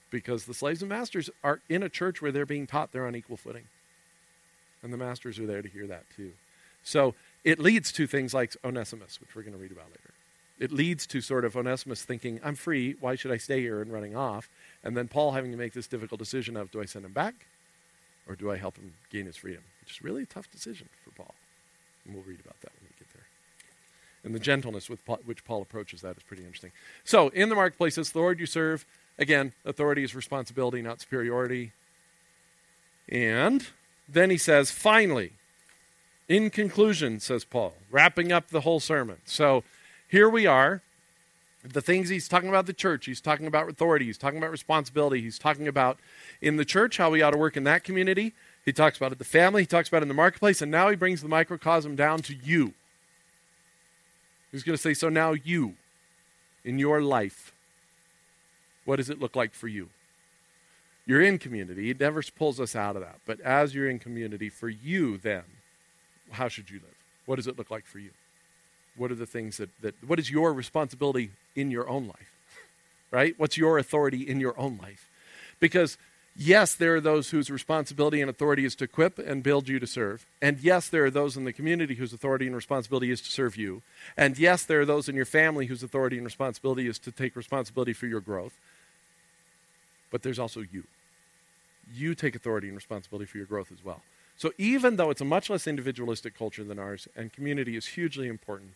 Speaker 1: because the slaves and masters are in a church where they're being taught they're on equal footing. And the masters are there to hear that too. So it leads to things like Onesimus, which we're going to read about later. It leads to sort of Onesimus thinking, I'm free, why should I stay here and running off? And then Paul having to make this difficult decision of do I send him back or do I help him gain his freedom? Which is really a tough decision for Paul. And we'll read about that when we get there. And the gentleness with which Paul approaches that is pretty interesting. So, in the marketplaces, the Lord you serve Again, authority is responsibility, not superiority. And then he says, finally, in conclusion, says Paul, wrapping up the whole sermon. So here we are. The things he's talking about the church, he's talking about authority, he's talking about responsibility, he's talking about in the church how we ought to work in that community. He talks about it the family, he talks about it in the marketplace, and now he brings the microcosm down to you. He's going to say, So now you, in your life, what does it look like for you? You're in community. He never pulls us out of that. But as you're in community, for you, then, how should you live? What does it look like for you? What are the things that, that what is your responsibility in your own life? Right? What's your authority in your own life? Because yes, there are those whose responsibility and authority is to equip and build you to serve. And yes, there are those in the community whose authority and responsibility is to serve you. And yes, there are those in your family whose authority and responsibility is to take responsibility for your growth. But there's also you. You take authority and responsibility for your growth as well. So even though it's a much less individualistic culture than ours, and community is hugely important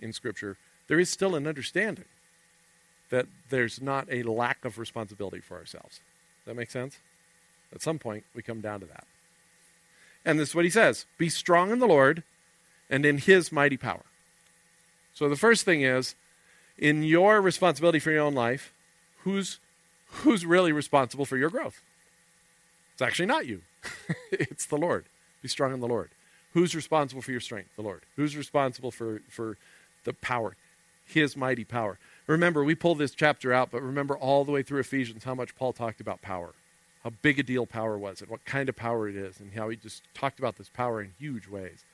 Speaker 1: in Scripture, there is still an understanding that there's not a lack of responsibility for ourselves. Does that make sense? At some point, we come down to that. And this is what he says Be strong in the Lord and in his mighty power. So the first thing is, in your responsibility for your own life, who's, who's really responsible for your growth? It's actually not you. it's the Lord. Be strong in the Lord. Who's responsible for your strength? The Lord. Who's responsible for, for the power? His mighty power. Remember, we pulled this chapter out, but remember all the way through Ephesians how much Paul talked about power, how big a deal power was, and what kind of power it is, and how he just talked about this power in huge ways.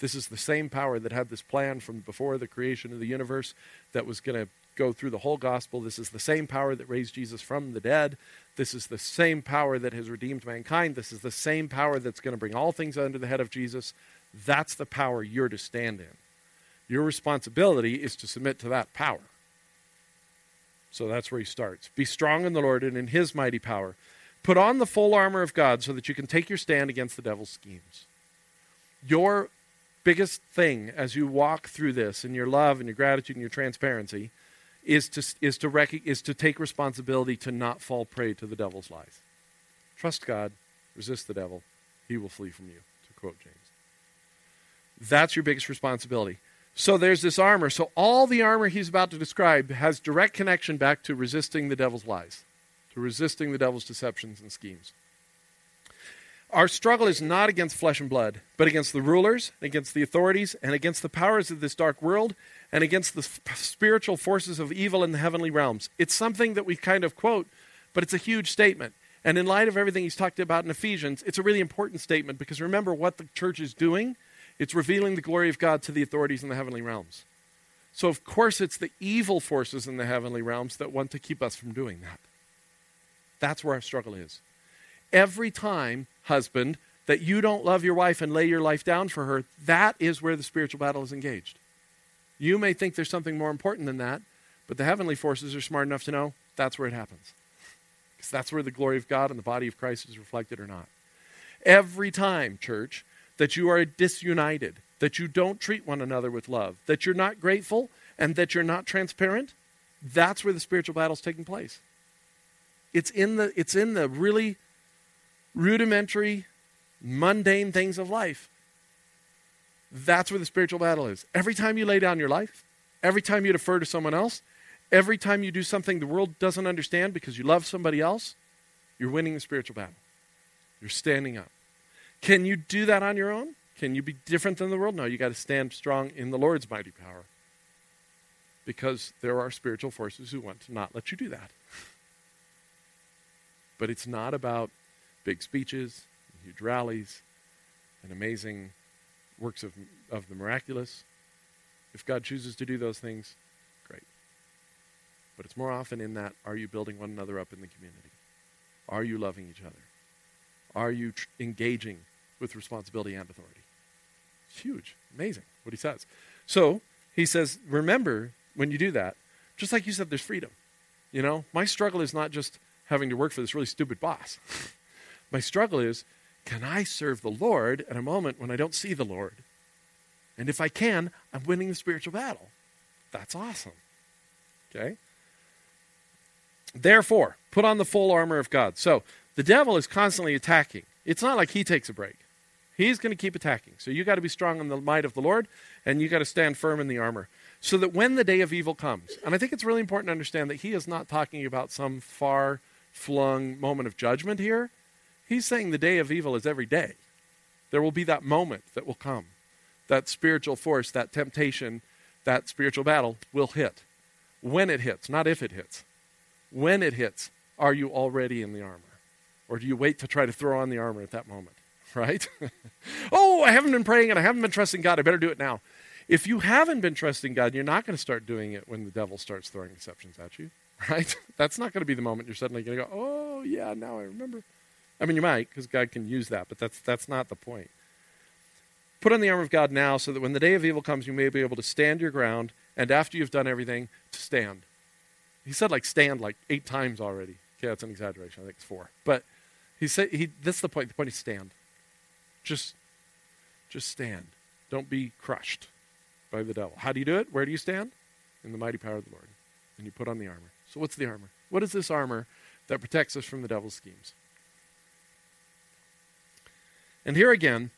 Speaker 1: This is the same power that had this plan from before the creation of the universe that was going to go through the whole gospel. This is the same power that raised Jesus from the dead. This is the same power that has redeemed mankind. This is the same power that's going to bring all things under the head of Jesus. That's the power you're to stand in. Your responsibility is to submit to that power. So that's where he starts. Be strong in the Lord and in his mighty power. Put on the full armor of God so that you can take your stand against the devil's schemes. Your biggest thing as you walk through this in your love and your gratitude and your transparency is to, is to, rec- is to take responsibility to not fall prey to the devil's lies. Trust God, resist the devil, he will flee from you, to quote James. That's your biggest responsibility. So there's this armor. So all the armor he's about to describe has direct connection back to resisting the devil's lies, to resisting the devil's deceptions and schemes. Our struggle is not against flesh and blood, but against the rulers, against the authorities, and against the powers of this dark world, and against the spiritual forces of evil in the heavenly realms. It's something that we kind of quote, but it's a huge statement. And in light of everything he's talked about in Ephesians, it's a really important statement because remember what the church is doing? It's revealing the glory of God to the authorities in the heavenly realms. So, of course, it's the evil forces in the heavenly realms that want to keep us from doing that. That's where our struggle is. Every time husband, that you don't love your wife and lay your life down for her, that is where the spiritual battle is engaged. You may think there's something more important than that, but the heavenly forces are smart enough to know that's where it happens. Because that's where the glory of God and the body of Christ is reflected or not. Every time, church, that you are disunited, that you don't treat one another with love, that you're not grateful, and that you're not transparent, that's where the spiritual battle is taking place. It's in the, it's in the really rudimentary, mundane things of life. That's where the spiritual battle is. Every time you lay down your life, every time you defer to someone else, every time you do something the world doesn't understand because you love somebody else, you're winning the spiritual battle. You're standing up. Can you do that on your own? Can you be different than the world? No, you got to stand strong in the Lord's mighty power. Because there are spiritual forces who want to not let you do that. But it's not about big speeches, huge rallies, and amazing works of, of the miraculous. If God chooses to do those things, great. But it's more often in that are you building one another up in the community? Are you loving each other? Are you tr- engaging with responsibility and authority? It's huge, amazing what he says. So he says, remember when you do that, just like you said, there's freedom. You know, my struggle is not just having to work for this really stupid boss. My struggle is can I serve the Lord at a moment when I don't see the Lord? And if I can, I'm winning the spiritual battle. That's awesome. Okay? Therefore, put on the full armor of God. So, the devil is constantly attacking. It's not like he takes a break. He's going to keep attacking. So you got to be strong in the might of the Lord, and you got to stand firm in the armor. So that when the day of evil comes, and I think it's really important to understand that he is not talking about some far flung moment of judgment here. He's saying the day of evil is every day. There will be that moment that will come. That spiritual force, that temptation, that spiritual battle will hit. When it hits, not if it hits. When it hits, are you already in the armor? Or do you wait to try to throw on the armor at that moment? Right? oh, I haven't been praying and I haven't been trusting God. I better do it now. If you haven't been trusting God, you're not going to start doing it when the devil starts throwing deceptions at you. Right? That's not going to be the moment you're suddenly going to go, oh, yeah, now I remember. I mean, you might, because God can use that, but that's, that's not the point. Put on the armor of God now so that when the day of evil comes, you may be able to stand your ground, and after you've done everything, to stand. He said like stand like eight times already. Okay, that's an exaggeration. I think it's four. But he said he that's the point. The point is stand. Just just stand. Don't be crushed by the devil. How do you do it? Where do you stand? In the mighty power of the Lord. And you put on the armor. So what's the armor? What is this armor that protects us from the devil's schemes? And here again,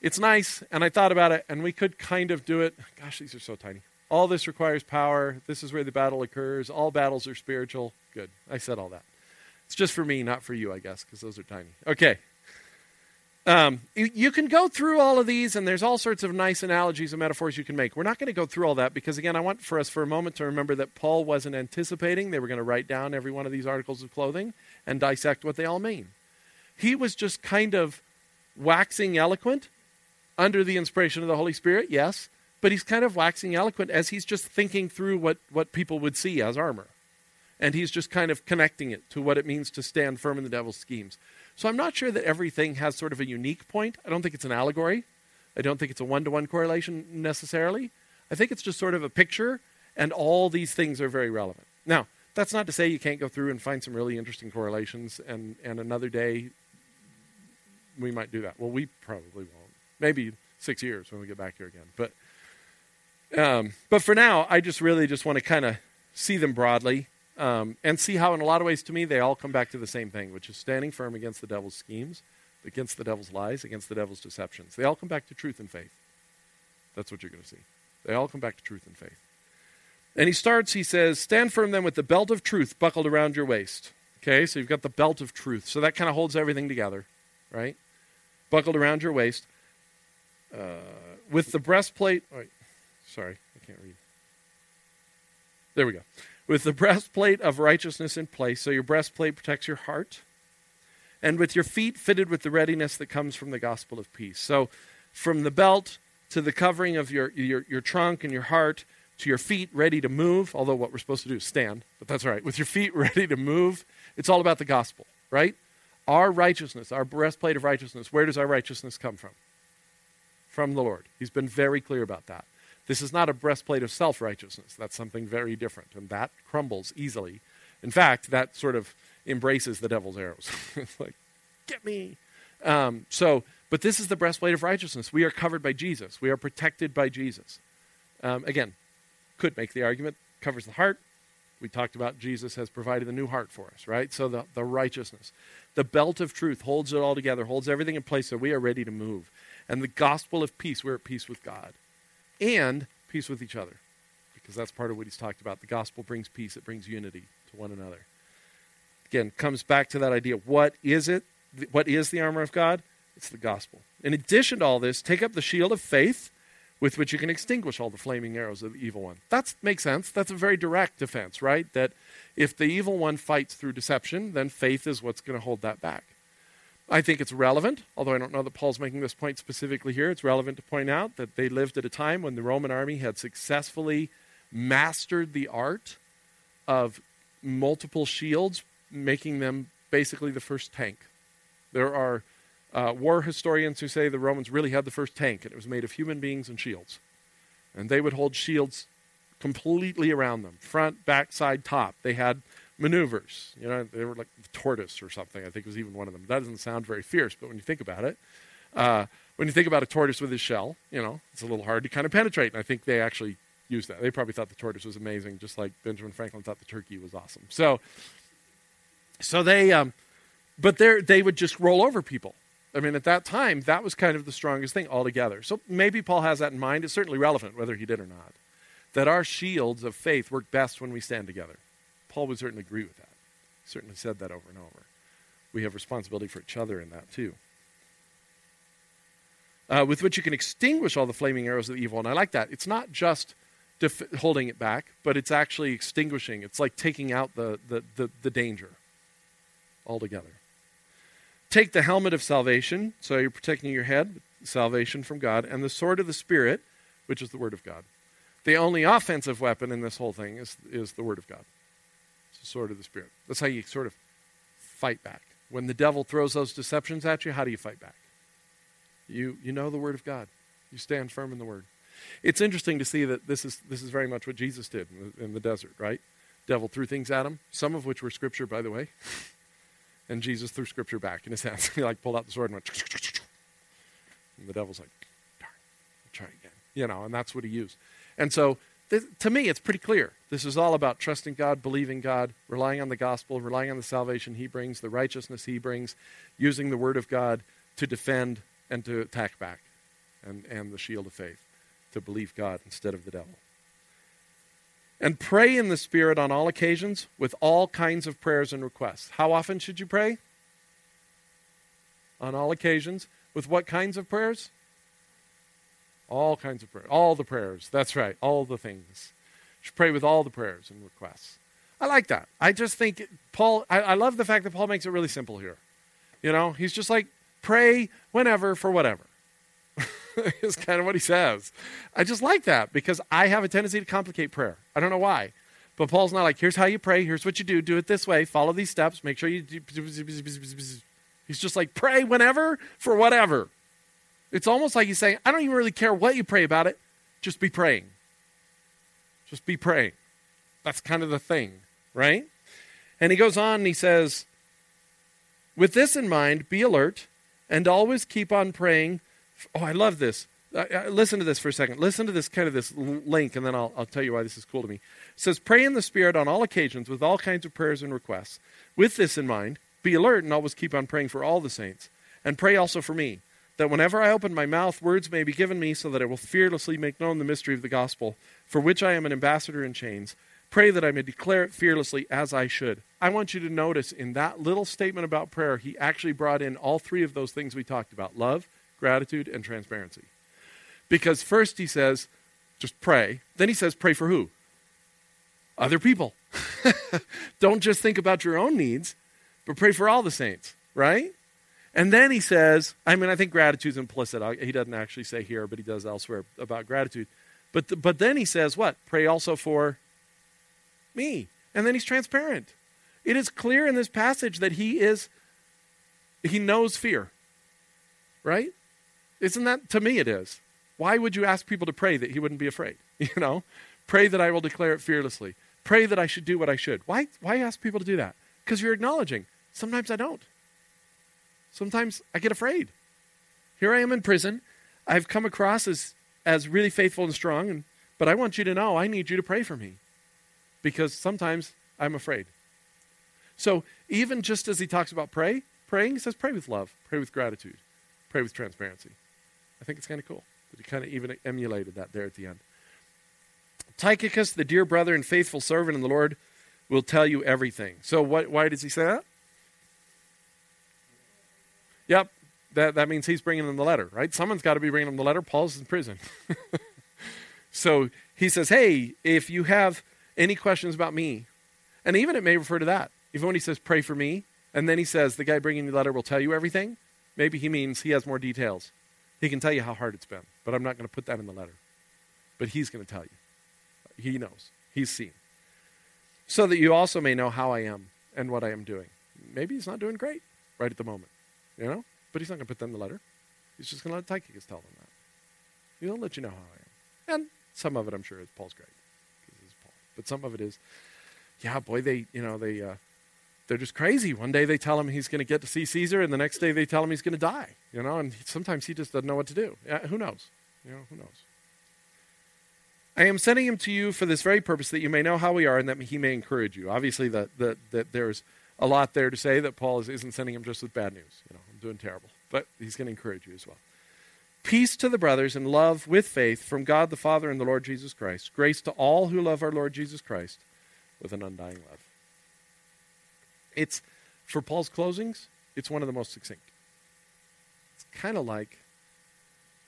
Speaker 1: it's nice, and I thought about it, and we could kind of do it. Gosh, these are so tiny. All this requires power. This is where the battle occurs. All battles are spiritual. Good. I said all that. It's just for me, not for you, I guess, because those are tiny. Okay. Um, you, you, can go through all of these, and there's all sorts of nice analogies and metaphors you can make. We're not going to go through all that because, again, I want for us for a moment to remember that Paul wasn't anticipating they were going to write down every one of these articles of clothing and dissect what they all mean. He was just kind of waxing eloquent under the inspiration of the Holy Spirit, yes, but he's kind of waxing eloquent as he's just thinking through what, what people would see as armor. And he's just kind of connecting it to what it means to stand firm in the devil's schemes. So I'm not sure that everything has sort of a unique point. I don't think it's an allegory. I don't think it's a one to one correlation necessarily. I think it's just sort of a picture, and all these things are very relevant. Now, that's not to say you can't go through and find some really interesting correlations, and, and another day we might do that. Well, we probably won't. Maybe six years when we get back here again. But um, but for now, I just really just want to kind of see them broadly um, and see how, in a lot of ways, to me, they all come back to the same thing, which is standing firm against the devil's schemes, against the devil's lies, against the devil's deceptions. They all come back to truth and faith. That's what you're going to see. They all come back to truth and faith. And he starts, he says, Stand firm then with the belt of truth buckled around your waist. Okay, so you've got the belt of truth. So that kind of holds everything together, right? Buckled around your waist. Uh, with the breastplate. Oh, sorry, I can't read. There we go. With the breastplate of righteousness in place, so your breastplate protects your heart, and with your feet fitted with the readiness that comes from the gospel of peace. So, from the belt to the covering of your, your, your trunk and your heart to your feet ready to move, although what we're supposed to do is stand, but that's all right. With your feet ready to move, it's all about the gospel, right? Our righteousness, our breastplate of righteousness, where does our righteousness come from? From the Lord. He's been very clear about that. This is not a breastplate of self righteousness. That's something very different, and that crumbles easily. In fact, that sort of embraces the devil's arrows. it's like, get me. Um, so, but this is the breastplate of righteousness. We are covered by Jesus, we are protected by Jesus. Um, again, could make the argument covers the heart. We talked about Jesus has provided a new heart for us, right? So the, the righteousness. The belt of truth holds it all together, holds everything in place so we are ready to move. And the gospel of peace, we're at peace with God and peace with each other. Because that's part of what he's talked about. The gospel brings peace, it brings unity to one another. Again, comes back to that idea what is it? What is the armor of God? It's the gospel. In addition to all this, take up the shield of faith with which you can extinguish all the flaming arrows of the evil one. That makes sense. That's a very direct defense, right? That if the evil one fights through deception, then faith is what's going to hold that back. I think it's relevant, although I don't know that Paul's making this point specifically here. It's relevant to point out that they lived at a time when the Roman army had successfully mastered the art of multiple shields, making them basically the first tank. There are uh, war historians who say the Romans really had the first tank, and it was made of human beings and shields. And they would hold shields completely around them front, back, side, top. They had maneuvers. You know, they were like the tortoise or something. I think it was even one of them. That doesn't sound very fierce, but when you think about it, uh, when you think about a tortoise with his shell, you know, it's a little hard to kind of penetrate. And I think they actually used that. They probably thought the tortoise was amazing, just like Benjamin Franklin thought the turkey was awesome. So, so they, um, but they would just roll over people. I mean, at that time, that was kind of the strongest thing altogether. So maybe Paul has that in mind. It's certainly relevant, whether he did or not, that our shields of faith work best when we stand together. Paul would certainly agree with that. Certainly said that over and over. We have responsibility for each other in that, too. Uh, with which you can extinguish all the flaming arrows of evil. And I like that. It's not just def- holding it back, but it's actually extinguishing. It's like taking out the, the, the, the danger altogether. Take the helmet of salvation, so you're protecting your head, salvation from God, and the sword of the Spirit, which is the Word of God. The only offensive weapon in this whole thing is, is the Word of God. The sword of the Spirit. That's how you sort of fight back. When the devil throws those deceptions at you, how do you fight back? You, you know the Word of God. You stand firm in the Word. It's interesting to see that this is, this is very much what Jesus did in the, in the desert, right? Devil threw things at him, some of which were Scripture, by the way. And Jesus threw scripture back in his hands. he like pulled out the sword and went. And the devil's like, darn, I'll try again. You know, and that's what he used. And so th- to me, it's pretty clear. This is all about trusting God, believing God, relying on the gospel, relying on the salvation he brings, the righteousness he brings, using the word of God to defend and to attack back, and, and the shield of faith to believe God instead of the devil. And pray in the Spirit on all occasions with all kinds of prayers and requests. How often should you pray? On all occasions. With what kinds of prayers? All kinds of prayers. All the prayers. That's right. All the things. You should pray with all the prayers and requests. I like that. I just think Paul, I, I love the fact that Paul makes it really simple here. You know, he's just like, pray whenever for whatever. is kind of what he says. I just like that because I have a tendency to complicate prayer. I don't know why. But Paul's not like, here's how you pray, here's what you do, do it this way, follow these steps, make sure you do. He's just like, pray whenever for whatever. It's almost like he's saying, I don't even really care what you pray about it, just be praying. Just be praying. That's kind of the thing, right? And he goes on and he says, with this in mind, be alert and always keep on praying Oh, I love this. Uh, uh, listen to this for a second. Listen to this kind of this link, and then I'll, I'll tell you why this is cool to me. It says, Pray in the Spirit on all occasions with all kinds of prayers and requests. With this in mind, be alert and always keep on praying for all the saints. And pray also for me, that whenever I open my mouth, words may be given me so that I will fearlessly make known the mystery of the gospel, for which I am an ambassador in chains. Pray that I may declare it fearlessly as I should. I want you to notice in that little statement about prayer, he actually brought in all three of those things we talked about love, gratitude, and transparency. Because first he says, just pray. Then he says, pray for who? Other people. Don't just think about your own needs, but pray for all the saints, right? And then he says, I mean, I think gratitude's implicit. He doesn't actually say here, but he does elsewhere about gratitude. But, the, but then he says, what? Pray also for me. And then he's transparent. It is clear in this passage that he is, he knows fear, right? Isn't that, to me, it is. Why would you ask people to pray that he wouldn't be afraid? You know, pray that I will declare it fearlessly. Pray that I should do what I should. Why, why ask people to do that? Because you're acknowledging. Sometimes I don't. Sometimes I get afraid. Here I am in prison. I've come across as, as really faithful and strong, and, but I want you to know I need you to pray for me because sometimes I'm afraid. So even just as he talks about pray, praying, he says pray with love, pray with gratitude, pray with transparency. I think it's kind of cool that he kind of even emulated that there at the end. Tychicus, the dear brother and faithful servant in the Lord, will tell you everything. So, what, why does he say that? Yep, that, that means he's bringing them the letter, right? Someone's got to be bringing them the letter. Paul's in prison. so he says, hey, if you have any questions about me, and even it may refer to that. Even when he says, pray for me, and then he says, the guy bringing the letter will tell you everything, maybe he means he has more details. He can tell you how hard it's been, but I'm not going to put that in the letter. But he's going to tell you. He knows. He's seen. So that you also may know how I am and what I am doing. Maybe he's not doing great right at the moment, you know? But he's not going to put that in the letter. He's just going to let Tychicus tell them that. He'll let you know how I am. And some of it, I'm sure, is Paul's great. Paul. But some of it is, yeah, boy, they, you know, they, uh, they're just crazy. One day they tell him he's going to get to see Caesar, and the next day they tell him he's going to die. You know, and sometimes he just doesn't know what to do. Who knows? You know, who knows? I am sending him to you for this very purpose, that you may know how we are, and that he may encourage you. Obviously, that that, that there's a lot there to say that Paul is, isn't sending him just with bad news. You know, I'm doing terrible. but he's going to encourage you as well. Peace to the brothers and love with faith from God the Father and the Lord Jesus Christ. Grace to all who love our Lord Jesus Christ with an undying love. It's, for Paul's closings, it's one of the most succinct. It's kind of like,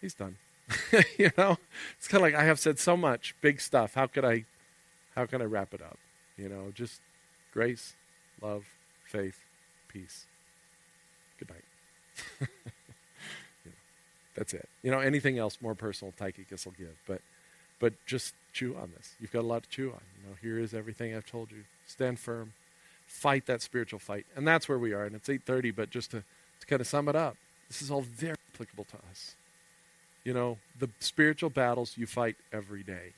Speaker 1: he's done. you know, it's kind of like I have said so much big stuff. How could I, how can I wrap it up? You know, just grace, love, faith, peace. Good night. That's it. You know, anything else more personal, Tychicus will give. But, but just chew on this. You've got a lot to chew on. You know, here is everything I've told you. Stand firm. Fight that spiritual fight. And that's where we are. And it's 8.30, but just to, to kind of sum it up, this is all very applicable to us. You know, the spiritual battles you fight every day.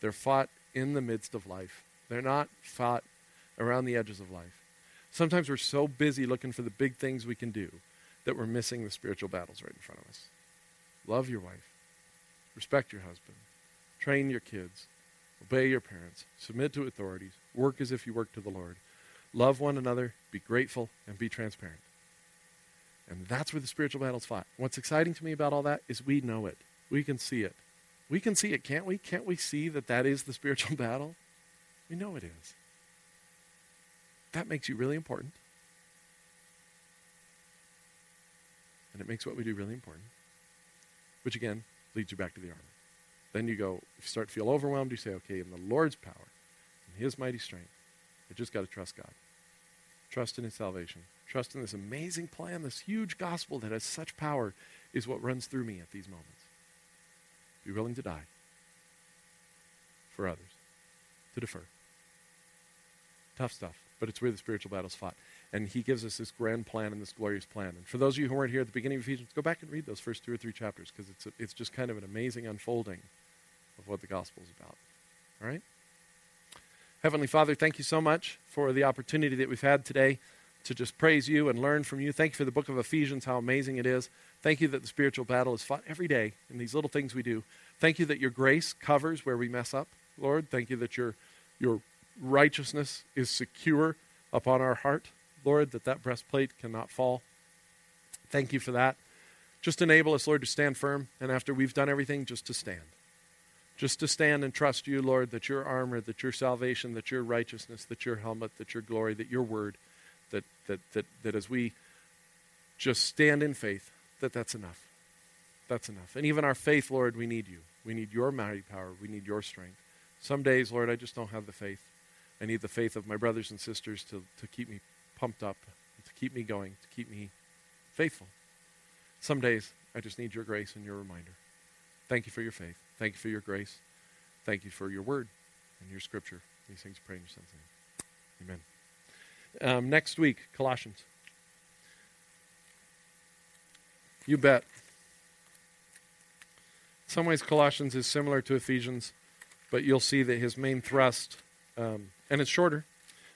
Speaker 1: They're fought in the midst of life. They're not fought around the edges of life. Sometimes we're so busy looking for the big things we can do that we're missing the spiritual battles right in front of us. Love your wife, respect your husband, train your kids, obey your parents, submit to authorities, work as if you work to the Lord, love one another, be grateful, and be transparent. And that's where the spiritual battle's fought. What's exciting to me about all that is we know it. We can see it. We can see it, can't we? Can't we see that that is the spiritual battle? We know it is. That makes you really important. And it makes what we do really important, which again leads you back to the armor. Then you go, if you start to feel overwhelmed, you say, okay, in the Lord's power, in His mighty strength, I just got to trust God. Trust in His salvation. Trust in this amazing plan, this huge gospel that has such power, is what runs through me at these moments. Be willing to die for others, to defer. Tough stuff, but it's where the spiritual battle's fought. And he gives us this grand plan and this glorious plan. And for those of you who weren't here at the beginning of Ephesians, go back and read those first two or three chapters because it's, it's just kind of an amazing unfolding of what the gospel is about. All right? Heavenly Father, thank you so much for the opportunity that we've had today to just praise you and learn from you. Thank you for the book of Ephesians, how amazing it is. Thank you that the spiritual battle is fought every day in these little things we do. Thank you that your grace covers where we mess up, Lord. Thank you that your, your righteousness is secure upon our heart. Lord, that that breastplate cannot fall. Thank you for that. Just enable us, Lord, to stand firm, and after we've done everything, just to stand. Just to stand and trust you, Lord, that your armor, that your salvation, that your righteousness, that your helmet, that your glory, that your word, that, that, that, that as we just stand in faith, that that's enough. That's enough. And even our faith, Lord, we need you. We need your mighty power. We need your strength. Some days, Lord, I just don't have the faith. I need the faith of my brothers and sisters to, to keep me pumped up, to keep me going, to keep me faithful. Some days, I just need your grace and your reminder. Thank you for your faith. Thank you for your grace. Thank you for your word and your scripture. These things pray in your son's name. Amen. Um, next week, Colossians. You bet. In some ways, Colossians is similar to Ephesians, but you'll see that his main thrust, um, and it's shorter,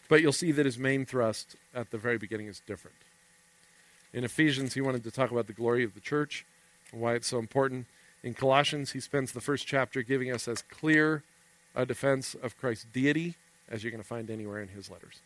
Speaker 1: but you'll see that his main thrust at the very beginning is different. In Ephesians, he wanted to talk about the glory of the church and why it's so important. In Colossians, he spends the first chapter giving us as clear a defense of Christ's deity as you're going to find anywhere in his letters.